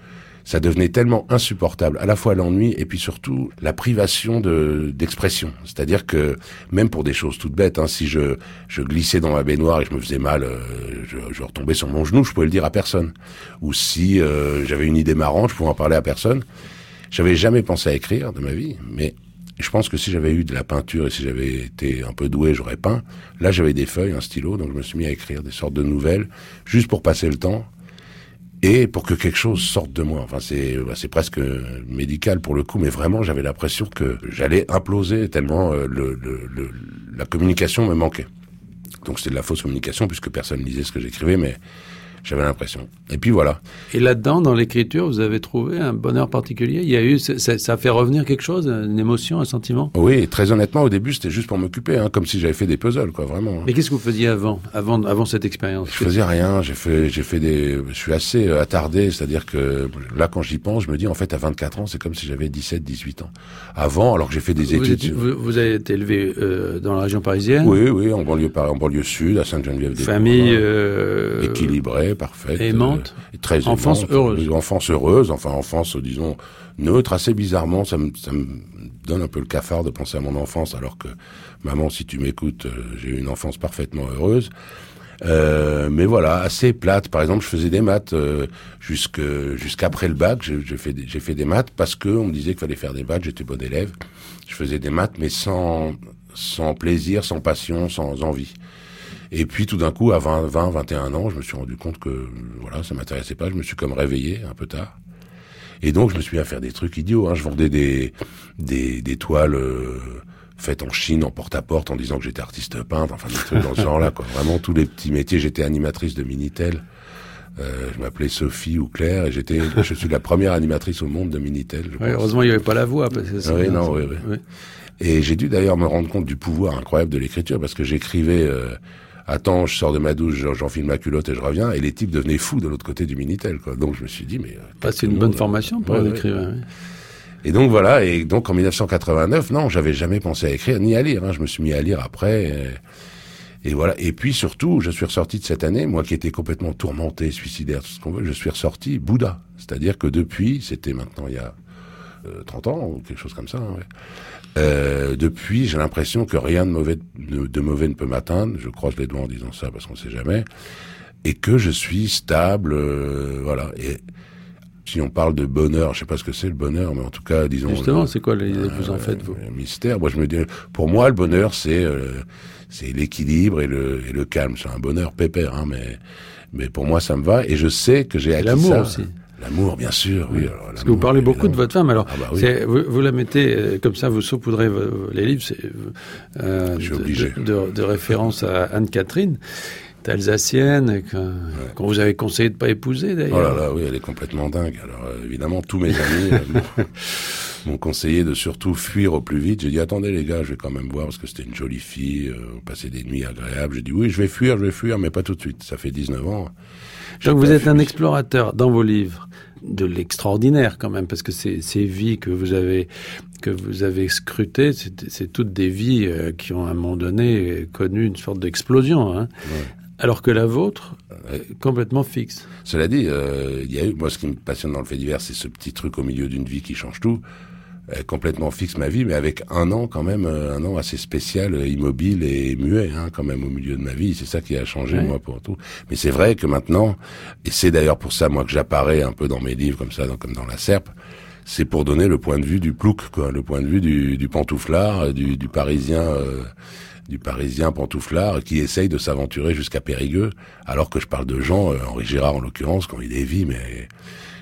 Speaker 3: ça devenait tellement insupportable, à la fois l'ennui et puis surtout la privation de d'expression. C'est-à-dire que même pour des choses toutes bêtes, hein, si je je glissais dans ma baignoire et je me faisais mal, euh, je, je, retombais sur mon genou, je pouvais le dire à personne. Ou si euh, j'avais une idée marrante, je pouvais en parler à personne. J'avais jamais pensé à écrire de ma vie, mais je pense que si j'avais eu de la peinture et si j'avais été un peu doué, j'aurais peint. Là, j'avais des feuilles, un stylo, donc je me suis mis à écrire des sortes de nouvelles, juste pour passer le temps et pour que quelque chose sorte de moi. Enfin, c'est presque médical pour le coup, mais vraiment, j'avais l'impression que j'allais imploser tellement euh, la communication me manquait. Donc c'était de la fausse communication puisque personne lisait ce que j'écrivais, mais j'avais l'impression. Et puis voilà.
Speaker 2: Et là-dedans, dans l'écriture, vous avez trouvé un bonheur particulier? Il y a eu, ça, ça, a fait revenir quelque chose, une émotion, un sentiment?
Speaker 3: Oui, très honnêtement, au début, c'était juste pour m'occuper, hein, comme si j'avais fait des puzzles, quoi, vraiment. Hein.
Speaker 2: Mais qu'est-ce que vous faisiez avant, avant, avant cette expérience?
Speaker 3: Je faisais rien. J'ai fait, j'ai fait des. Je suis assez euh, attardé, c'est-à-dire que là, quand j'y pense, je me dis en fait, à 24 ans, c'est comme si j'avais 17, 18 ans. Avant, alors que j'ai fait des études.
Speaker 2: vous, avez été élevé euh, dans la région parisienne?
Speaker 3: Oui, oui, en banlieue, en banlieue sud, à Sainte-Geneviève-des-Bois.
Speaker 2: Famille euh...
Speaker 3: équilibrée, parfaite.
Speaker 2: Aimante.
Speaker 3: Euh, très
Speaker 2: enfance heureuse.
Speaker 3: Enfance heureuse, enfin enfance, disons, neutre. Assez bizarrement, ça me, ça me donne un peu le cafard de penser à mon enfance, alors que maman, si tu m'écoutes, euh, j'ai eu une enfance parfaitement heureuse. Euh, mais voilà, assez plate. Par exemple, je faisais des maths euh, jusque jusqu'après le bac. J'ai fait des, j'ai fait des maths parce que on me disait qu'il fallait faire des maths. J'étais bon élève. Je faisais des maths, mais sans sans plaisir, sans passion, sans envie. Et puis tout d'un coup, à 20, 20, 21 ans, je me suis rendu compte que voilà, ça m'intéressait pas. Je me suis comme réveillé un peu tard. Et donc je me suis mis à faire des trucs idiots. Hein. Je vendais des des, des toiles. Euh, faites en Chine, en porte-à-porte, en disant que j'étais artiste peintre, enfin des trucs dans ce genre-là, quoi. Vraiment tous les petits métiers. J'étais animatrice de Minitel. Euh, je m'appelais Sophie ou Claire et j'étais, je suis la première animatrice au monde de Minitel.
Speaker 2: Ouais, heureusement, il n'y avait pas la voix. Parce que
Speaker 3: oui, non, oui, oui. Et j'ai dû d'ailleurs me rendre compte du pouvoir incroyable de l'écriture parce que j'écrivais. Euh, Attends, je sors de ma douche, j'enfile ma culotte et je reviens. Et les types devenaient fous de l'autre côté du Minitel. Quoi. Donc je me suis dit, mais...
Speaker 2: Bah, c'est une bonne formation pour ouais, un écrivain.
Speaker 3: Et donc voilà, et donc en 1989, non, j'avais jamais pensé à écrire ni à lire. Hein. Je me suis mis à lire après. Et, voilà. Et puis surtout, je suis ressorti de cette année, moi qui étais complètement tourmenté, suicidaire, tout ce qu'on veut, je suis ressorti Bouddha. C'est-à-dire que depuis, c'était maintenant il y a 30 euh, ans ou quelque chose comme ça. Hein, ouais. Euh, depuis, j'ai l'impression que rien de mauvais, de, de mauvais ne peut m'atteindre. Je croise les doigts en disant ça parce qu'on sait jamais. Et que je suis stable, euh, voilà. Et si on parle de bonheur, je sais pas ce que c'est le bonheur, mais en tout cas, disons.
Speaker 2: Justement, c'est quoi l'idée que vous en faites vous
Speaker 3: Mystère. Moi, je me dis, pour moi, le bonheur, c'est euh, c'est l'équilibre et le, et le calme. C'est un bonheur pépère, hein, mais mais pour moi, ça me va. Et je sais que j'ai acquis ça.
Speaker 2: L'amour aussi.
Speaker 3: L'amour, bien sûr, oui. Alors,
Speaker 2: Parce que vous parlez beaucoup de votre femme. Alors, ah bah oui. vous, vous, la mettez euh, comme ça, vous saupoudrez les livres. Euh. De, de, de, référence à Anne-Catherine alsacienne qu'on ouais. qu vous avez conseillé de pas épouser d'ailleurs.
Speaker 3: Oh là là, oui, elle est complètement dingue. Alors euh, évidemment, tous mes amis euh, m'ont conseillé de surtout fuir au plus vite. J'ai dit attendez les gars, je vais quand même voir parce que c'était une jolie fille, euh, on passait des nuits agréables. J'ai dit oui, je vais fuir, je vais fuir, mais pas tout de suite. Ça fait 19 ans.
Speaker 2: Donc vous êtes un explorateur dans vos livres de l'extraordinaire quand même, parce que ces, ces vies que vous avez que vous avez scrutées, c'est toutes des vies euh, qui ont à un moment donné connu une sorte d'explosion. Hein. Ouais alors que la vôtre est complètement fixe.
Speaker 3: Cela dit, euh, il y a eu, moi ce qui me passionne dans le fait divers, c'est ce petit truc au milieu d'une vie qui change tout. Euh, complètement fixe ma vie, mais avec un an quand même, euh, un an assez spécial, euh, immobile et muet, hein, quand même au milieu de ma vie. C'est ça qui a changé ouais. moi pour tout. Mais c'est vrai que maintenant, et c'est d'ailleurs pour ça moi que j'apparais un peu dans mes livres comme ça, dans, comme dans la Serpe, c'est pour donner le point de vue du plouc, quoi, le point de vue du, du pantouflard, du, du parisien. Euh, du Parisien pantouflard qui essaye de s'aventurer jusqu'à Périgueux, alors que je parle de gens, euh, Henri Girard en l'occurrence, quand il est vie, mais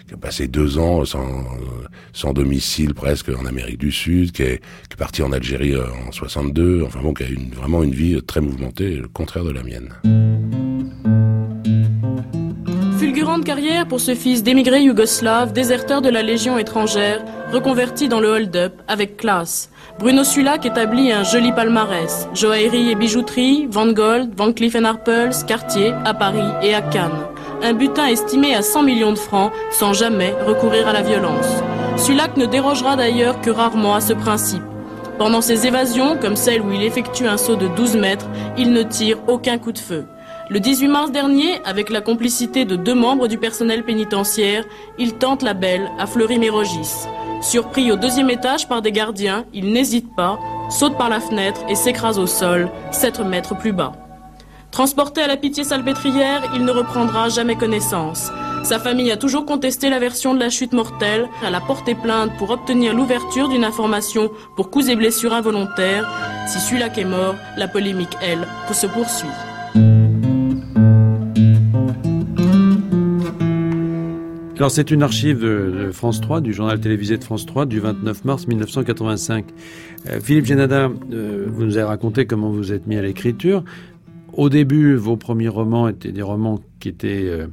Speaker 3: qui a passé deux ans sans, domicile presque en Amérique du Sud, qui est, parti en Algérie euh, en 62, enfin bon, qui a vraiment une vie très mouvementée, le contraire de la mienne.
Speaker 5: Fulgurante carrière pour ce fils d'émigrés yougoslaves, déserteur de la Légion étrangère, reconverti dans le hold-up avec classe. Bruno Sulac établit un joli palmarès. Joaillerie et bijouterie, Van Gold, Van Cleef Arpels, Cartier, à Paris et à Cannes. Un butin estimé à 100 millions de francs, sans jamais recourir à la violence. Sulac ne dérogera d'ailleurs que rarement à ce principe. Pendant ses évasions, comme celle où il effectue un saut de 12 mètres, il ne tire aucun coup de feu. Le 18 mars dernier, avec la complicité de deux membres du personnel pénitentiaire, il tente la belle à Fleury-Mérogis. Surpris au deuxième étage par des gardiens, il n'hésite pas, saute par la fenêtre et s'écrase au sol, 7 mètres plus bas. Transporté à la pitié salpêtrière, il ne reprendra jamais connaissance. Sa famille a toujours contesté la version de la chute mortelle. Elle a porté plainte pour obtenir l'ouverture d'une information pour coups et blessures involontaires. Si celui-là est mort, la polémique, elle, se poursuit.
Speaker 2: Alors c'est une archive de, France 3, du journal télévisé de France 3 du 29 mars 1985. Euh, Philippe Génada, euh, vous nous avez raconté comment vous êtes mis à l'écriture. Au début, vos premiers romans étaient des romans qui étaient euh,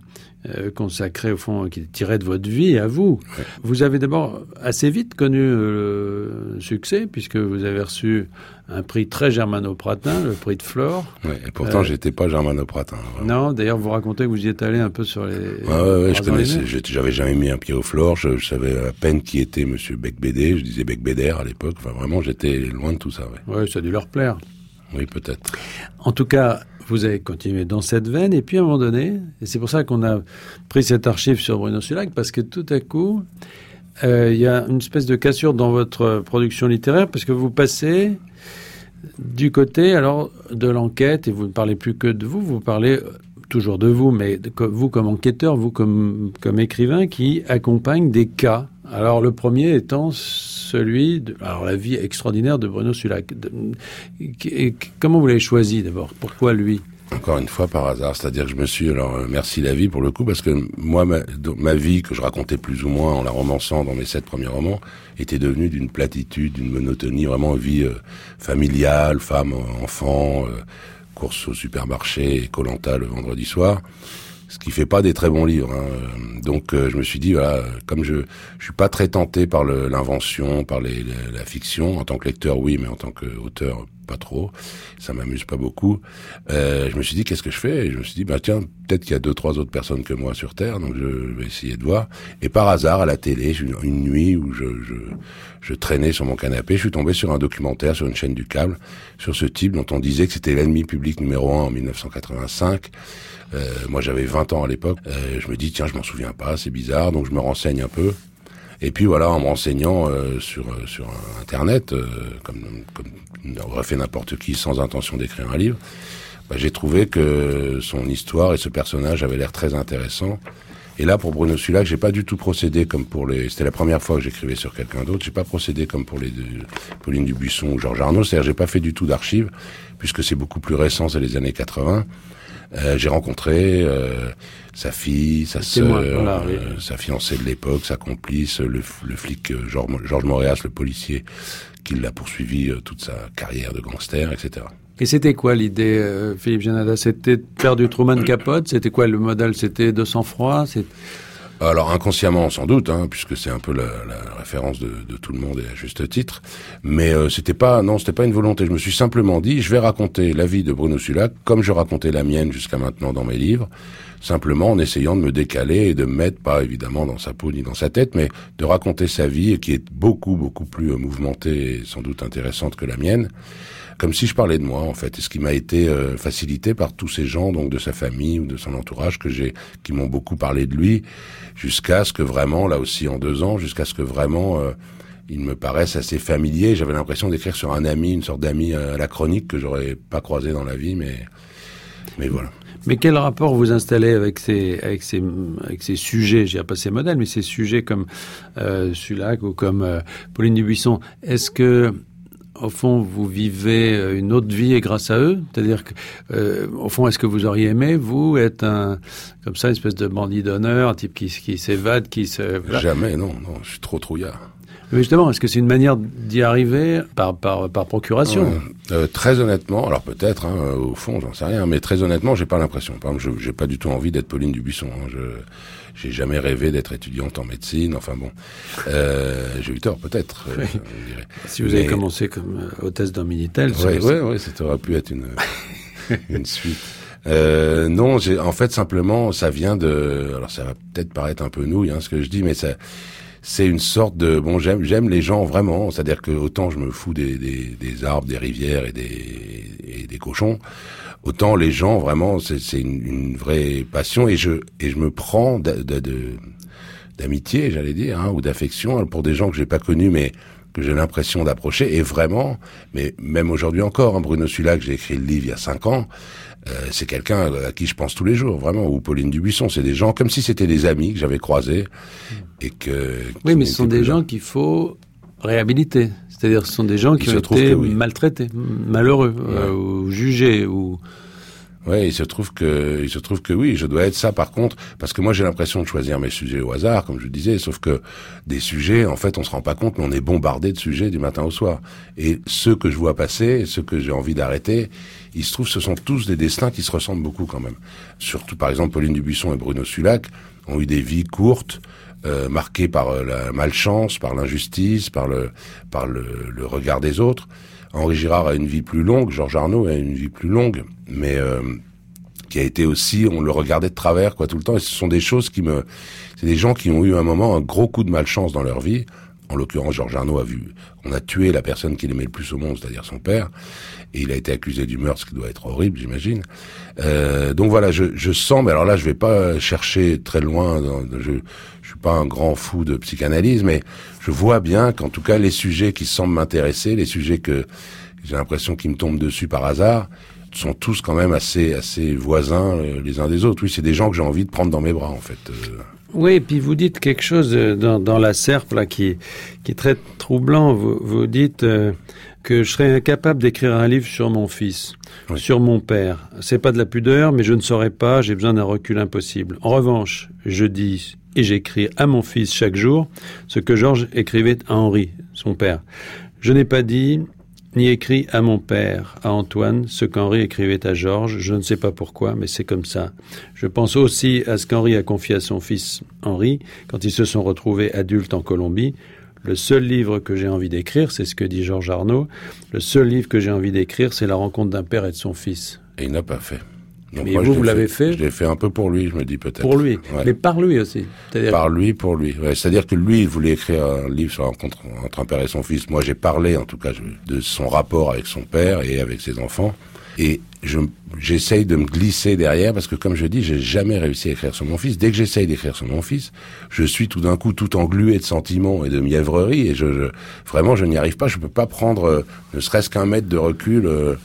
Speaker 2: euh, consacrés au fond, qui étaient tirés de votre vie à vous.
Speaker 3: Ouais.
Speaker 2: Vous avez d'abord assez vite connu euh, le succès puisque vous avez reçu un prix très germano-pratin, le prix de Flore.
Speaker 3: Ouais, et pourtant, euh, j'étais pas germano-pratin.
Speaker 2: Non, d'ailleurs, vous racontez que vous y êtes allé un peu sur les.
Speaker 3: Ouais, ouais, ouais je connaissais, j'avais jamais mis un pied au Flore, je, je, savais à peine qui était Monsieur Becbédé, je disais Becbédère à l'époque, enfin vraiment, j'étais loin de tout ça.
Speaker 2: Ouais, ouais ça a dû leur plaire.
Speaker 3: Oui, peut-être.
Speaker 2: En tout cas, vous avez continué dans cette veine, et puis à un moment donné, et c'est pour ça qu'on a pris cette archive sur Bruno Sulac, parce que tout à coup, euh, il y a une espèce de cassure dans votre production littéraire, parce que vous passez Du côté alors de l'enquête, et vous ne parlez plus que de vous, vous parlez toujours de vous, mais vous comme enquêteur, vous comme, comme écrivain qui accompagne des cas. Alors le premier étant celui de alors la vie extraordinaire de Bruno Sulac. comment vous l'avez choisi d'abord? Pourquoi lui?
Speaker 3: Encore une fois par hasard, c'est-à-dire que je me suis alors euh, merci la vie pour le coup parce que moi ma, vie que je racontais plus ou moins en la romançant dans mes sept premiers romans était devenue d'une platitude, d'une monotonie, vraiment vie euh, familiale, femme, enfant, euh, course au supermarché et Colanta le vendredi soir ce qui fait pas des très bons livres. Hein. Donc euh, je me suis dit, voilà, comme je je suis pas très tenté par l'invention, par les, la fiction, en tant que lecteur oui, mais en tant qu'auteur pas trop, ça m'amuse pas beaucoup. Euh, je me suis dit qu'est-ce que je fais? Et je me suis dit bah tiens peut-être qu'il y a deux trois autres personnes que moi sur terre, donc je vais essayer de voir. Et par hasard à la télé, une, une nuit où je, je, je traînais sur mon canapé, je suis tombé sur un documentaire sur une chaîne du câble sur ce type dont on disait que c'était l'ennemi public numéro un en 1985. Euh, moi, j'avais 20 ans à l'époque. Euh, je me dis, tiens, je m'en souviens pas, c'est bizarre, donc je me renseigne un peu. Et puis voilà, en me renseignant euh, sur sur Internet, comme, comme aurait fait n'importe qui sans intention d'écrire un livre, bah, j'ai trouvé que son histoire et ce personnage avaient l'air très intéressants. Et là, pour Bruno Sulac, j'ai pas du tout procédé comme pour les. C'était la première fois que j'écrivais sur quelqu'un d'autre. J'ai pas procédé comme pour les Pauline Dubuisson ou Georges Arnaud. C'est-à-dire, j'ai pas fait du tout d'archives puisque c'est beaucoup plus récent, c'est les années 80. Euh, j'ai rencontré euh, sa fille, sa sœur, euh, sa fiancée de l'époque, sa complice, le, le flic Georges, Georges Moréas, le policier, qui l'a poursuivi toute sa carrière de gangster, etc.
Speaker 2: Et c'était quoi l'idée, Philippe Janada C'était faire du Truman Capote? C'était quoi le modèle? C'était de sang-froid?
Speaker 3: Alors inconsciemment sans doute, hein, puisque c'est un peu la, référence de, de, tout le monde et à juste titre. Mais euh, c'était pas, non, c'était pas une volonté. Je me suis simplement dit, je vais raconter la vie de Bruno Sulac comme je racontais la mienne jusqu'à maintenant dans mes livres, simplement en essayant de me décaler et de me mettre pas évidemment dans sa peau ni dans sa tête, mais de raconter sa vie qui est beaucoup beaucoup plus euh, mouvementée et sans doute intéressante que la mienne comme si je parlais de moi en fait, et ce qui m'a été euh, facilité par tous ces gens, donc de sa famille ou de son entourage, que j'ai, qui m'ont beaucoup parlé de lui, jusqu'à ce que vraiment, là aussi en deux ans, jusqu'à ce que vraiment euh, il me paraisse assez familier. J'avais l'impression d'écrire sur un ami, une sorte d'ami euh, à la chronique que j'aurais pas croisé dans la vie, mais mais voilà.
Speaker 2: Mais quel rapport vous installez avec ces, avec ces, avec ces sujets, j'ai pas ces modèles, mais ces sujets comme euh, Sulac ou comme euh, Pauline Dubuisson Est-ce que au fond, vous vivez euh, une autre vie et grâce à eux? C'est-à-dire que, euh, au fond, est-ce que vous auriez aimé, vous, être un, comme ça, une espèce de bandit d'honneur, un type qui, qui s'évade, qui se...
Speaker 3: Jamais, non, non, je suis trop trouillard.
Speaker 2: Mais justement, est-ce que c'est une manière d'y arriver par, par, par procuration
Speaker 3: euh, Très honnêtement, alors peut-être, hein, au fond, j'en sais rien, mais très honnêtement, j'ai pas l'impression. Par exemple, je j'ai pas du tout envie d'être Pauline Dubuisson. Hein, je j'ai jamais rêvé d'être étudiante en médecine. Enfin bon, euh, j'ai eu tort peut-être.
Speaker 2: Euh, si vous avez commencé comme euh, hôtesse d'un minitel,
Speaker 3: oui, oui, oui, ça aurait pu être une une suite. Euh, non, en fait simplement ça vient de. Alors ça va peut-être paraître un peu nouille, hein, ce que je dis, mais ça c'est une sorte de bon j'aime j'aime les gens vraiment c'est à dire que autant je me fous des, des, des arbres des rivières et des et des cochons autant les gens vraiment c'est une, une, vraie passion et je et je me prends de, d'amitié j'allais dire hein, ou d'affection pour des gens que j'ai pas connus mais que j'ai l'impression d'approcher. Et vraiment mais même aujourd'hui encore hein, Bruno Sulac j'ai écrit le livre il y a cinq ans euh, c'est quelqu'un à qui je pense tous les jours, vraiment. Ou Pauline Dubuisson, c'est des gens comme si c'était des amis que j'avais croisés et que.
Speaker 2: Oui, mais ce sont des gens qu'il faut réhabiliter. C'est-à-dire, ce sont des gens qui ont été maltraités, malheureux, euh, ou jugés, ou
Speaker 3: Ouais, il se trouve que, il se trouve que oui, je dois être ça par contre, parce que moi j'ai l'impression de choisir mes sujets au hasard, comme je disais, sauf que des sujets, en fait, on se rend pas compte, mais on est bombardé de sujets du matin au soir. Et ceux que je vois passer, ceux que j'ai envie d'arrêter, il se trouve, ce sont tous des destins qui se ressemblent beaucoup quand même. Surtout, par exemple, Pauline Dubuisson et Bruno Sulac ont eu des vies courtes, euh, marquées par euh, la malchance, par l'injustice, par le, par le, le regard des autres. Henri Girard a une vie plus longue, Georges Arnaud a une vie plus longue, mais euh, qui a été aussi, on le regardait de travers quoi tout le temps. Et ce sont des choses qui me, c'est des gens qui ont eu un moment un gros coup de malchance dans leur vie. En l'occurrence, Georges Arnaud a vu, on a tué la personne qu'il aimait le plus au monde, c'est-à-dire son père, et il a été accusé du meurtre, ce qui doit être horrible, j'imagine. Euh, donc voilà, je, je, sens, mais alors là, je vais pas chercher très loin. je, je suis pas un grand fou de psychanalyse, mais je vois bien qu'en tout cas, les sujets qui semblent m'intéresser, les sujets que j'ai l'impression qu'ils me tombent dessus par hasard, sont tous quand même assez, assez voisins euh, les uns des autres. Oui, c'est des gens que j'ai envie de prendre dans mes bras, en fait. Euh.
Speaker 2: Oui, et puis vous dites quelque chose dans, dans la serpe là qui, qui est très troublant. Vous, vous dites euh, que je serais incapable d'écrire un livre sur mon fils, sur mon père. C'est pas de la pudeur, mais je ne saurais pas. J'ai besoin d'un recul impossible. En revanche, je dis et j'écris à mon fils chaque jour ce que Georges écrivait à Henri, son père. Je n'ai pas dit ni écrit à mon père, à Antoine, ce qu'Henri écrivait à Georges. Je ne sais pas pourquoi, mais c'est comme ça. Je pense aussi à ce qu'Henri a confié à son fils Henri quand ils se sont retrouvés adultes en Colombie. Le seul livre que j'ai envie d'écrire, c'est ce que dit Georges Arnaud, le seul livre que j'ai envie d'écrire, c'est la rencontre d'un père et de son fils.
Speaker 3: Et il n'a pas fait.
Speaker 2: Mais vous, vous l'avez fait,
Speaker 3: Je l'ai fait un peu pour lui, je me dis peut-être.
Speaker 2: Pour lui, mais par lui aussi.
Speaker 3: Par lui, pour lui. C'est-à-dire que lui, il voulait écrire un livre sur la rencontre entre un père et son fils. Moi, j'ai parlé, en tout cas, de son rapport avec son père et avec ses enfants. Et je, j'essaye de me glisser derrière parce que, comme je dis, j'ai jamais réussi à écrire sur mon fils. Dès que j'essaye d'écrire sur mon fils, je suis tout d'un coup tout englué de sentiments et de mièvrerie et je, vraiment, je n'y arrive pas. Je peux pas prendre euh, ne serait-ce qu'un mètre de recul euh,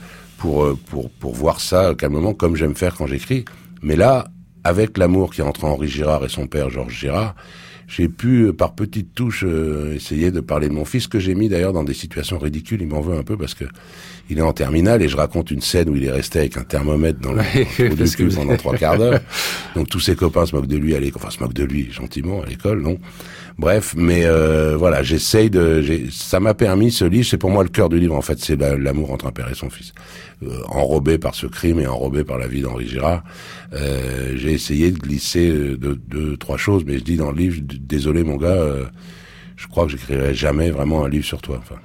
Speaker 3: pour, euh, pour, pour voir ça calmement comme j'aime faire quand j'écris. Mais là, avec l'amour qui est entre Henri Girard et son père Georges Girard, j'ai pu, euh, par petites touches, euh, essayer de parler de mon fils, que j'ai mis d'ailleurs dans des situations ridicules. Il m'en veut un peu parce que il est en terminale et je raconte une scène où il est resté avec un thermomètre dans le trou cul pendant trois quarts d'heure. Donc tous ses copains se moquent de lui à l'école, enfin se moquent de lui gentiment à l'école, non? Bref, mais euh, voilà, j'essaye de. Ça m'a permis ce livre, c'est pour moi le cœur du livre en fait, c'est l'amour entre un père et son fils, euh, enrobé par ce crime et enrobé par la vie d'Henri Girard. Euh, j'ai essayé de glisser deux, deux, trois choses, mais je dis dans le livre, désolé mon gars, je crois que j'écrirai jamais vraiment un livre sur toi. Enfin.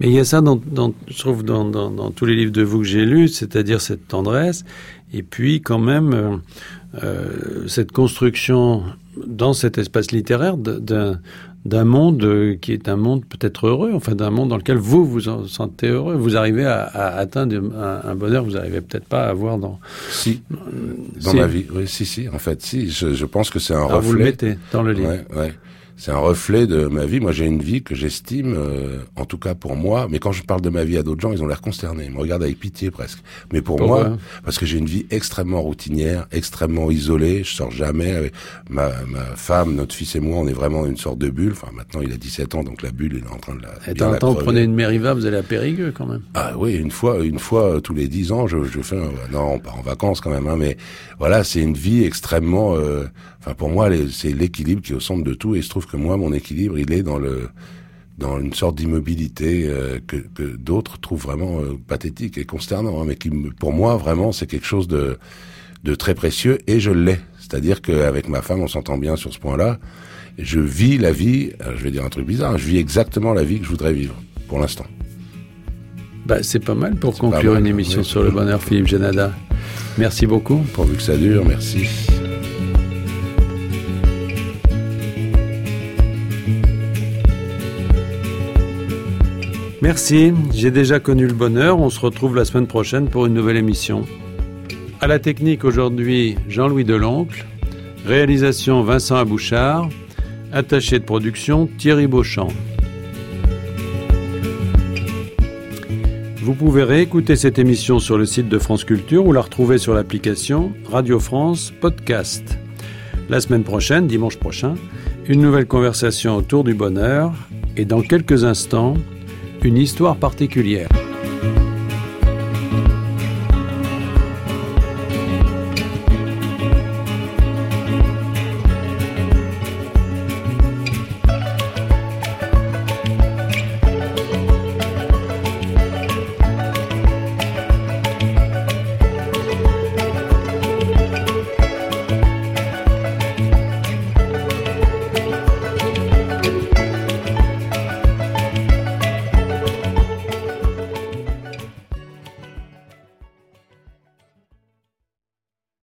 Speaker 2: Mais il y a ça, dans, dans je trouve, dans, dans, dans, tous les livres de vous que j'ai lus, c'est-à-dire cette tendresse, et puis quand même euh, cette construction dans cet espace littéraire d'un monde qui est un monde peut-être heureux, enfin d'un monde dans lequel vous vous en sentez heureux, vous arrivez à, à atteindre un, bonheur que vous n'arrivez peut-être pas à avoir dans
Speaker 3: si. dans ma vie, oui si si. En fait si. Je, je pense que c'est un reflet.
Speaker 2: Vous le mettez dans le livre.
Speaker 3: Ouais, ouais c'est un reflet de ma vie. Moi, j'ai une vie que j'estime, euh, en tout cas pour moi. Mais quand je parle de ma vie à d'autres gens, ils ont l'air consternés. Ils me regardent avec pitié presque. Mais pour moi, parce que j'ai une vie extrêmement routinière, extrêmement isolée. Je sors jamais. Avec ma, ma femme, notre fils et moi, on est vraiment une sorte de bulle. Enfin, maintenant, il a 17 ans, donc la bulle, il est en train de la.
Speaker 2: Et dans temps, vous prenez une Mériva, vous allez à Périgueux quand même.
Speaker 3: Ah oui, une fois, une fois euh, tous les 10 ans, je, je fais. Un, non, on part en vacances quand même. Hein, mais voilà, c'est une vie extrêmement. Euh, enfin, pour moi, c'est l'équilibre qui est au centre de tout. Et il se trouve que moi, mon équilibre, il est dans le dans une sorte d'immobilité euh, que, que d'autres trouvent vraiment euh, pathétique et consternant, hein, mais qui, pour moi, vraiment, c'est quelque chose de, de très précieux, et je l'ai. C'est-à-dire qu'avec ma femme, on s'entend bien sur ce point-là. Je vis la vie, je vais dire un truc bizarre, je vis exactement la vie que je voudrais vivre, pour l'instant.
Speaker 2: Bah, c'est pas mal pour conclure une émission sur le bonheur, Philippe Janada. Merci beaucoup.
Speaker 3: Pourvu que ça dure, merci.
Speaker 2: Merci, j'ai déjà connu le bonheur. On se retrouve la semaine prochaine pour une nouvelle émission. À la technique aujourd'hui, Jean-Louis Deloncle. Réalisation Vincent Abouchard. Attaché de production Thierry Beauchamp. Vous pouvez réécouter cette émission sur le site de France Culture ou la retrouver sur l'application Radio France Podcast. La semaine prochaine, dimanche prochain, une nouvelle conversation autour du bonheur et dans quelques instants, une histoire particulière.